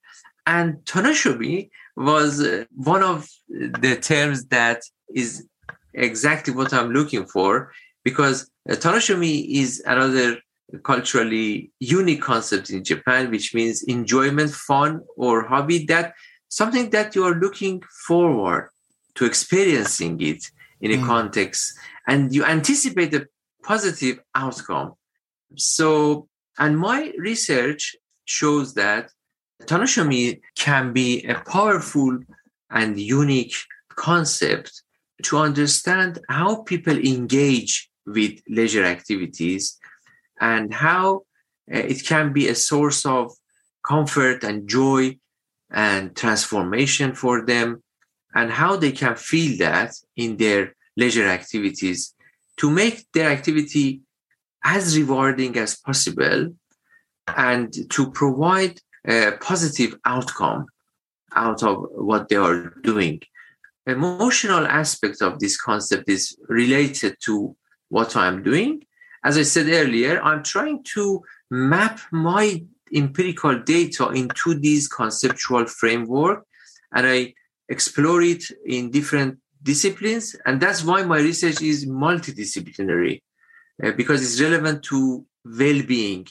A: And Tanoshimi was uh, one of the terms that is exactly what I'm looking for because Tanoshimi is another culturally unique concept in Japan, which means enjoyment, fun, or hobby that something that you're looking forward to experiencing it in a
B: Mm.
A: context and you anticipate a positive outcome. So, and my research shows that Tanoshimi can be a powerful and unique concept to understand how people engage with leisure activities and how uh, it can be a source of comfort and joy and transformation for them and how they can feel that in their leisure activities to make their activity as rewarding as possible and to provide a positive outcome out of what they are doing. Emotional aspect of this concept is related to what I'm doing. As I said earlier, I'm trying to map my empirical data into these conceptual framework and I explore it in different disciplines. And that's why my research is multidisciplinary uh, because it's relevant to well-being.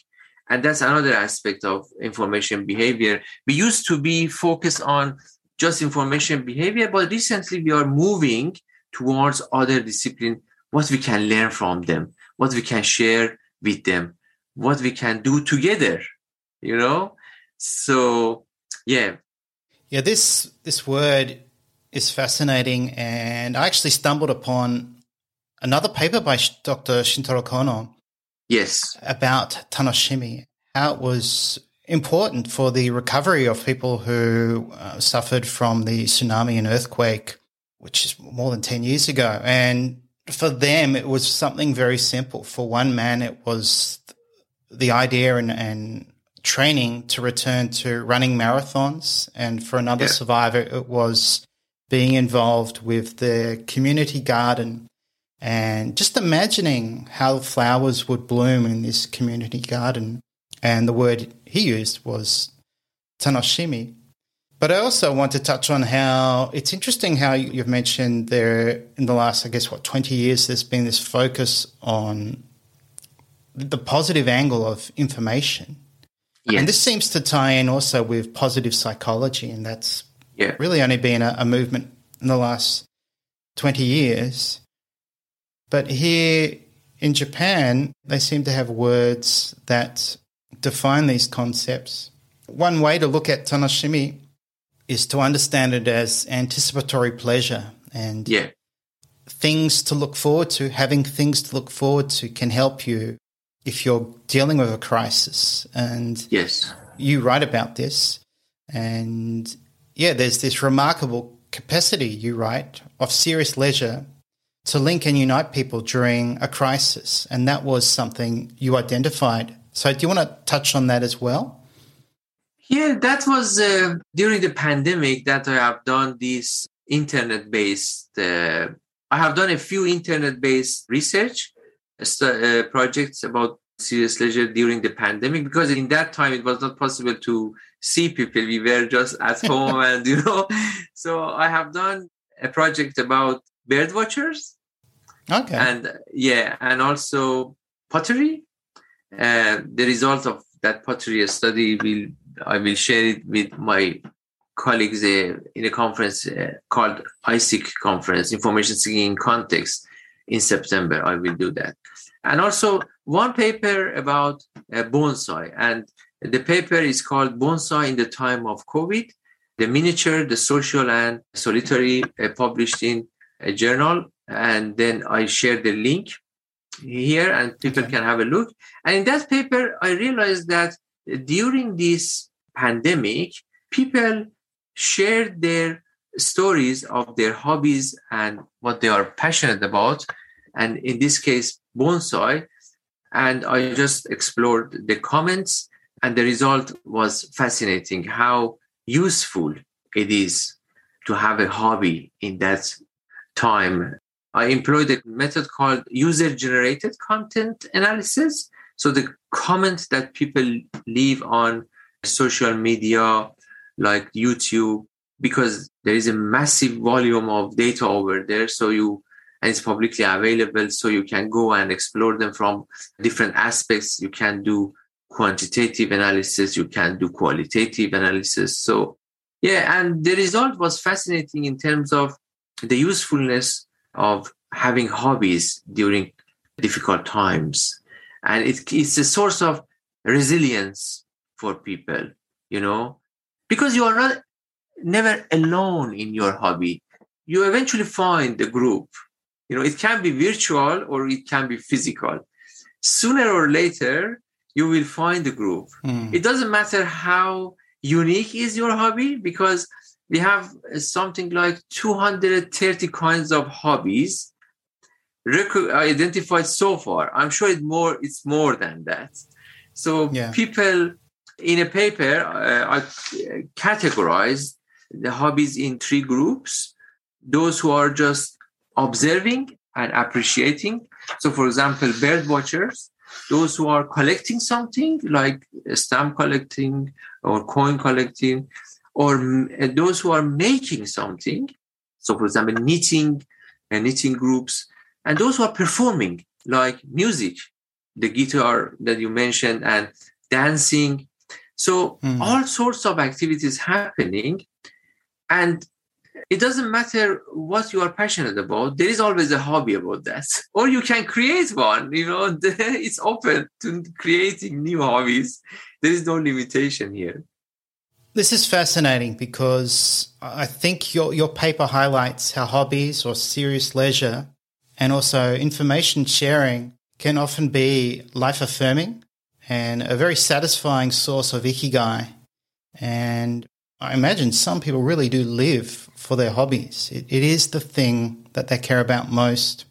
A: And that's another aspect of information behavior. We used to be focused on just information behavior, but recently we are moving towards other discipline, what we can learn from them, what we can share with them, what we can do together, you know? So, yeah.
B: Yeah, this this word is fascinating, and I actually stumbled upon another paper by Dr. Shintaro Kono
A: Yes.
B: about Tanoshimi, how it was important for the recovery of people who uh, suffered from the tsunami and earthquake, which is more than 10 years ago. And for them, it was something very simple. For one man, it was the idea and, and training to return to running marathons. And for another
A: Yeah.
B: survivor, it was being involved with the community garden and just imagining how flowers would bloom in this community garden. And the word he used was tanoshimi. But I also want to touch on how it's interesting how you- you've mentioned there in the last, I guess, what, 20 years, there's been this focus on the positive angle of information.
A: Yes.
B: And this seems to tie in also with positive psychology, and that's
A: yeah.
B: really only been a, a movement in the last 20 years. But here in Japan, they seem to have words that define these concepts. One way to look at tanoshimi is to understand it as anticipatory pleasure and
A: Yeah.
B: things to look forward to. Having things to look forward to can help you if you're dealing with a crisis. And
A: Yes.
B: you write about this. And yeah, there's this remarkable capacity, you write, of serious leisure to link and unite people during a crisis. And that was something you identified. So, do you want to touch on that as well?
A: Yeah, that was uh, during the pandemic that I have done this internet based. Uh, I have done a few internet based research uh, projects about serious leisure during the pandemic because in that time it was not possible to see people. We were just at *laughs* home and, you know, so I have done a project about bird watchers.
B: Okay.
A: And yeah, and also pottery. Uh, the result of that pottery study will I will share it with my colleagues uh, in a conference uh, called ISIC conference, Information Seeking in Context, in September. I will do that. And also one paper about uh, bonsai. And the paper is called Bonsai in the Time of COVID. The miniature, the social and solitary, uh, published in a journal. And then I share the link here and people
B: Okay.
A: can have a look. And in that paper, I realized that during this pandemic, people shared their stories of their hobbies and what they are passionate about. And in this case, bonsai. And I just explored the comments, and the result was fascinating how useful it is to have a hobby in that time. I employed a method called user generated content analysis. So the comments that people leave on social media like YouTube, because there is a massive volume of data over there. So you, and it's publicly available. So you can go and explore them from different aspects. You can do quantitative analysis. You can do qualitative analysis. So yeah, and the result was fascinating in terms of the usefulness of having hobbies during difficult times. And it, it's a source of resilience for people, you know, because you are not never alone in your hobby. You eventually find the group. You know, it can be virtual or it can be physical. Sooner or later, you will find the group.
B: Hmm.
A: It doesn't matter how unique is your hobby because we have something like 230 kinds of hobbies identified so far. I'm sure it's more. It's more than that. So
B: Yeah.
A: people in a paper, uh, I categorized the hobbies in three groups: those who are just observing and appreciating. So, for example, bird watchers. Those who are collecting something like stamp collecting or coin collecting, or mm, those who are making something. So, for example, knitting and knitting groups, and those who are performing like music, the guitar that you mentioned, and dancing. So,
B: Hmm.
A: all sorts of activities happening, and it doesn't matter what you are passionate about. There is always a hobby about that, *laughs* or you can create one. You know, *laughs* it's open to creating new hobbies. There is no limitation here.
B: This is fascinating because I think your, your paper highlights how hobbies or serious leisure and also information sharing can often be life affirming and a very satisfying source of ikigai. And I imagine some people really do live for their hobbies. It, it is the thing that they care about most.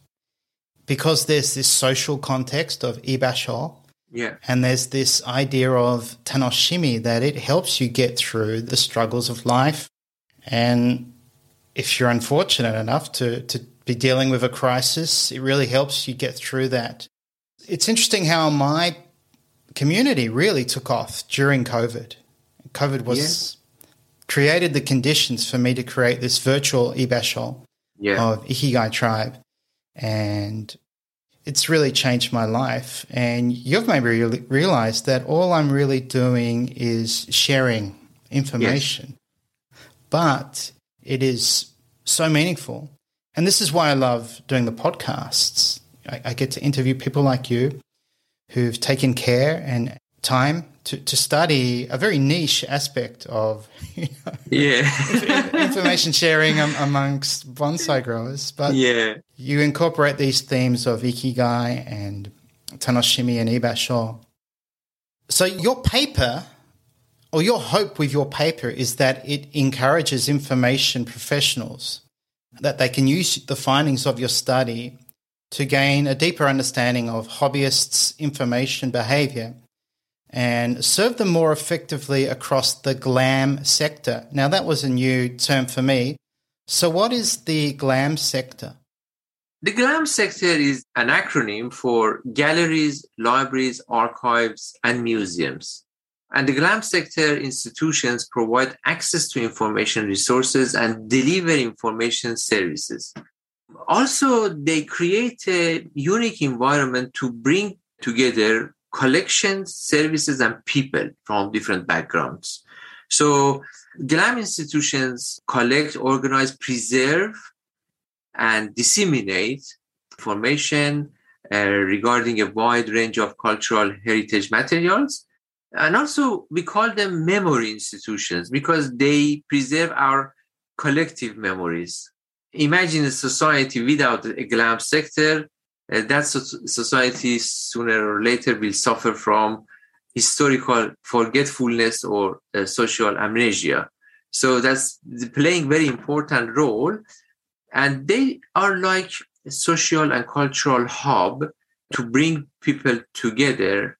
B: Because there's this social context of ibasho,
A: Yeah,
B: and there's this idea of tanoshimi that it helps you get through the struggles of life. And if you're unfortunate enough to, to be dealing with a crisis, it really helps you get through that. It's interesting how my community really took off during COVID. COVID was created the conditions for me to create this virtual ibasho
A: yeah,
B: of Ikigai Tribe. And it's really changed my life. And you've maybe re- realized that all I'm really doing is sharing information. But it is so meaningful. And this is why I love doing the podcasts. I, I get to interview people like you who've taken care and time to, to study a very niche aspect of *laughs* you know,
A: yeah *laughs*
B: information sharing amongst bonsai growers. But
A: yeah,
B: you incorporate these themes of ikigai and tanoshimi and ibasho. So your paper or your hope with your paper is that it encourages information professionals that they can use the findings of your study to gain a deeper understanding of hobbyists' information behavior and serve them more effectively across the GLAM sector. Now, that was a new term for me. So, what is the GLAM sector?
A: The GLAM sector is an acronym for galleries, libraries, archives, and museums. And the GLAM sector institutions provide access to information resources and deliver information services. Also, they create a unique environment to bring together collections, services, and people from different backgrounds. So, GLAM institutions collect, organize, preserve, and disseminate information uh, regarding a wide range of cultural heritage materials. And also, we call them memory institutions because they preserve our collective memories. Imagine a society without a GLAM sector uh, that society sooner or later will suffer from historical forgetfulness or uh, social amnesia. So that's playing very important role, and they are like a social and cultural hub to bring people together.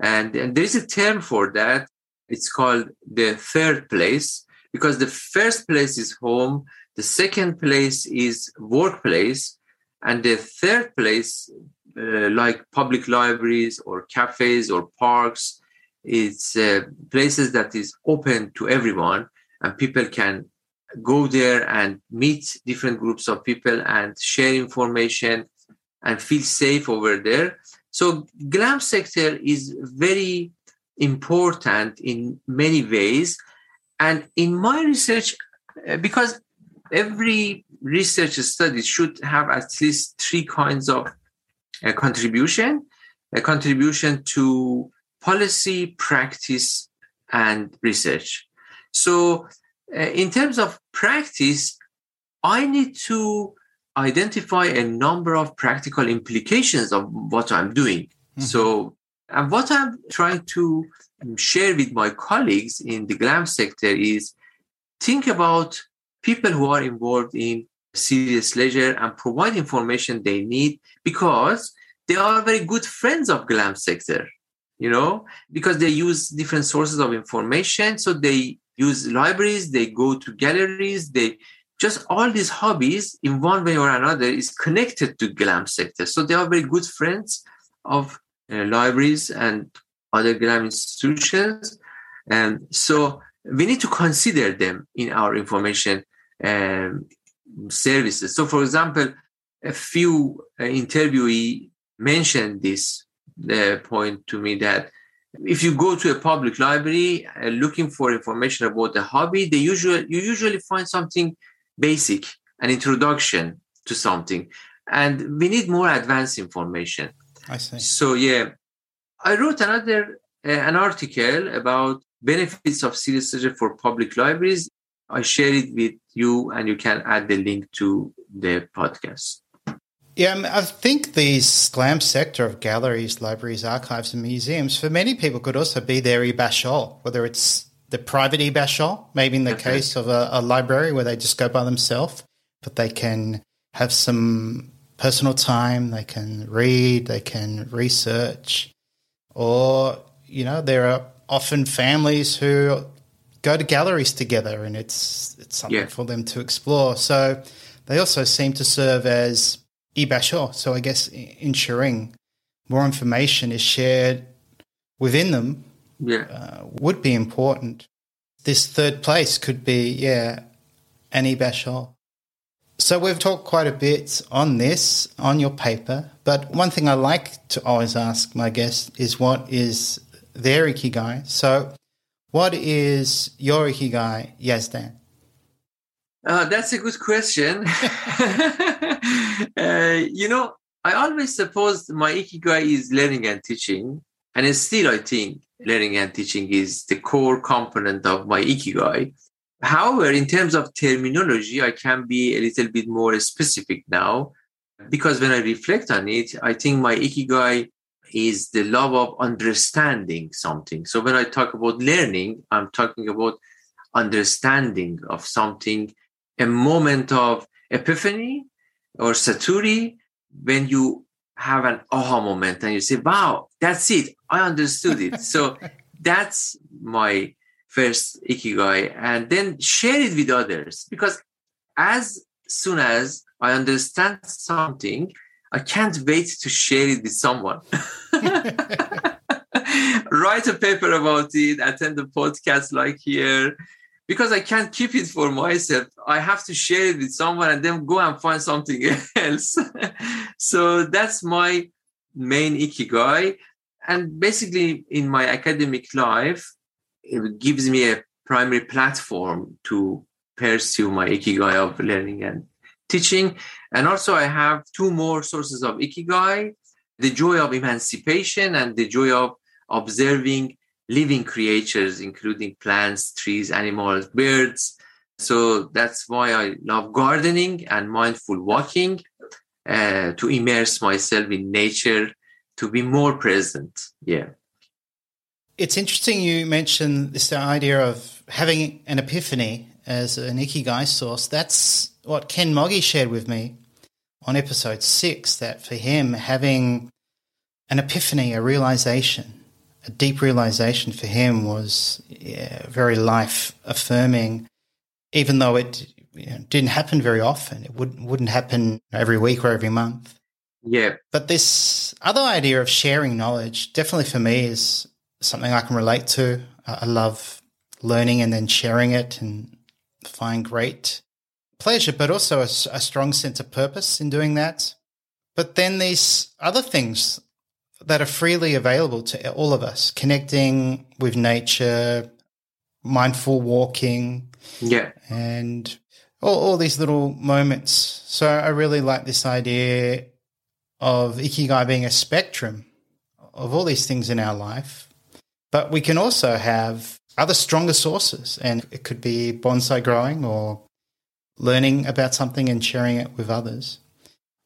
A: And, and there is a term for that. It's called the third place because the first place is home, the second place is workplace, and the third place, uh, like public libraries or cafes or parks, it's uh, places that is open to everyone and people can go there and meet different groups of people and share information and feel safe over there. So GLAM sector is very important in many ways. And in my research, uh, because every research study should have at least three kinds of uh, contribution a contribution to policy practice and research so uh, in terms of practice i need to identify a number of practical implications of what i'm doing mm-hmm. so and what i'm trying to share with my colleagues in the glam sector is think about people who are involved in serious leisure and provide information they need because they are very good friends of glam sector you know because they use different sources of information so they use libraries they go to galleries they just all these hobbies in one way or another is connected to glam sector so they are very good friends of uh, libraries and other glam institutions and so we need to consider them in our information um, services. So, for example, a few uh, interviewee mentioned this uh, point to me that if you go to a public library uh, looking for information about a hobby, they usually you usually find something basic, an introduction to something, and we need more advanced information.
B: I see.
A: So yeah, I wrote another uh, an article about benefits of serious leisure for public libraries I share it with you and you can add the link to the podcast.
B: Yeah, I think these glam sector of galleries, libraries, archives, and museums for many people could also be their ibasho, whether it's the private ibasho, maybe in the okay. case of a, a, library where they just go by themselves, but they can have some personal time, they can read, they can research, or, you know, there are often families who go to galleries together, and it's it's something yeah. for them to explore. So they also seem to serve as ibasho. So I guess ensuring more information is shared within them
A: yeah.
B: uh, would be important. This third place could be yeah an ibasho. So we've talked quite a bit on this on your paper, but one thing I like to always ask my guests is what is their ikigai. So what is your ikigai, Yazdan?
A: Uh, that's a good question. *laughs* uh, you know, I always supposed my ikigai is learning and teaching, and it's still I think learning and teaching is the core component of my ikigai. However, in terms of terminology, I can be a little bit more specific now because when I reflect on it, I think my ikigai is the love of understanding something. So when I talk about learning, I'm talking about understanding of something, a moment of epiphany or satori, when you have an aha moment and you say, wow, that's it. I understood it. so that's my first ikigai. And then share it with others because as soon as I understand something, I can't wait to share it with someone. *laughs* Write a paper about it, attend a podcast like here, because I can't keep it for myself. I have to share it with someone and then go and find something *laughs* else. so that's my main ikigai. And basically, in my academic life, it gives me a primary platform to pursue my ikigai of learning and teaching. And also, I have two more sources of ikigai the joy of emancipation and the joy of observing living creatures, including plants, trees, animals, birds. So that's why I love gardening and mindful walking uh, to immerse myself in nature, to be more present. Yeah.
B: It's interesting you mentioned this idea of having an epiphany as an ikigai source. That's what Ken Mogi shared with me on episode six, that for him, having an epiphany, a realization, a deep realization for him was yeah, very life affirming, even though it you know, didn't happen very often. It would, wouldn't happen every week or every month.
A: Yeah.
B: But this other idea of sharing knowledge definitely for me is something I can relate to. I love learning and then sharing it and find great pleasure, but also a, a strong sense of purpose in doing that. But then these other things that are freely available to all of us, connecting with nature, mindful walking,
A: yeah,
B: and all, all these little moments. So I really like this idea of ikigai being a spectrum of all these things in our life, but we can also have other stronger sources, and it could be bonsai growing or learning about something and sharing it with others.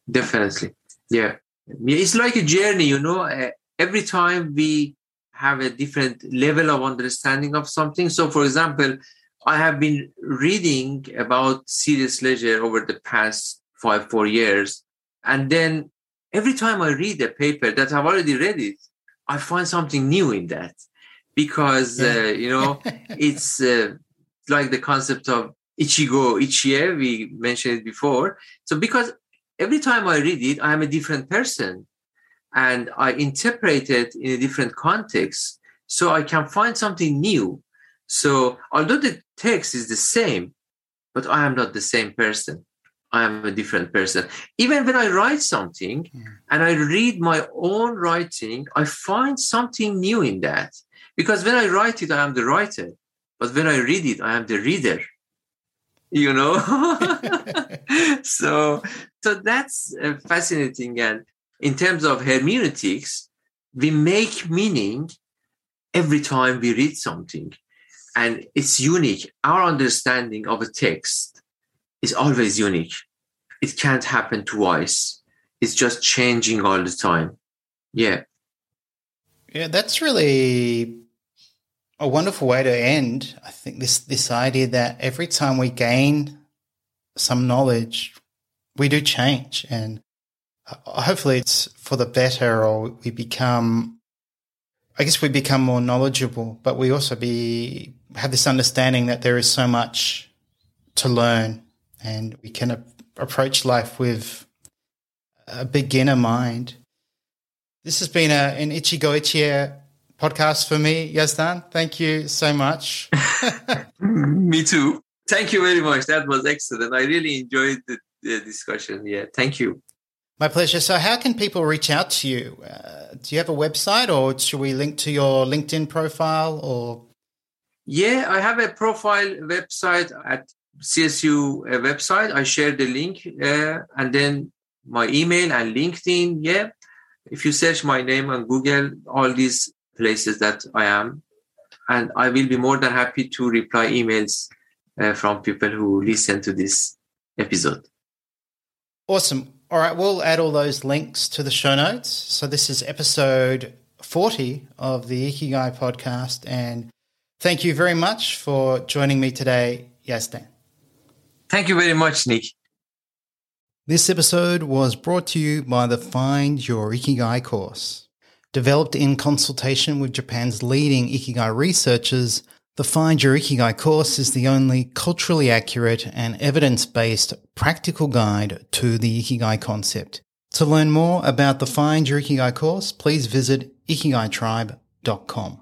A: Definitely, yeah. It's like a journey you know uh, every time we have a different level of understanding of something. So for example i have been reading about serious leisure over the past five four years and then every time i read a paper that i've already read it i find something new in that because uh, you know *laughs* it's uh, like the concept of ichigo ichie we mentioned it before so because every time I read it, I am a different person and I interpret it in a different context. So I can find something new. So although the text is the same, but I am not the same person. I am a different person. Even when I write something yeah. And I read my own writing, I find something new in that. Because when I write it, I am the writer. But when I read it, I am the reader you know *laughs* *laughs* so so that's uh, fascinating and in terms of hermeneutics we make meaning every time we read something and it's unique our understanding of a text is always unique it can't happen twice it's just changing all the time yeah
B: yeah that's really a wonderful way to end. I think this this idea that every time we gain some knowledge, we do change, and uh, hopefully it's for the better, or we become. I guess we become more knowledgeable, but we also be have this understanding that there is so much to learn, and we can a- approach life with a beginner mind. This has been a, an Ichigo Ichie podcast for me, Yazdan. Thank you so much. *laughs*
A: me too. Thank you very much. That was excellent. I really enjoyed the, the discussion. Yeah, thank you.
B: My pleasure. So, how can people reach out to you? Uh, do you have a website, or should we link to your LinkedIn profile? Or
A: yeah, I have a profile website at CSU uh, website. I share the link uh, and then my email and LinkedIn. Yeah. If you search my name on Google, all these places that I am, and I will be more than happy to reply emails uh, from people who listen to this episode.
B: Awesome. All right, we'll add all those links to the show notes. So this is episode 40 of the Ikigai podcast. And thank you very much for joining me today, Yazdan.
A: Thank you very much, Nick.
B: This episode was brought to you by the Find Your Ikigai course. Developed in consultation with Japan's leading Ikigai researchers, the Find Your Ikigai course is the only culturally accurate and evidence based practical guide to the Ikigai concept. To learn more about the Find Your Ikigai course, please visit ikigaitribe.com.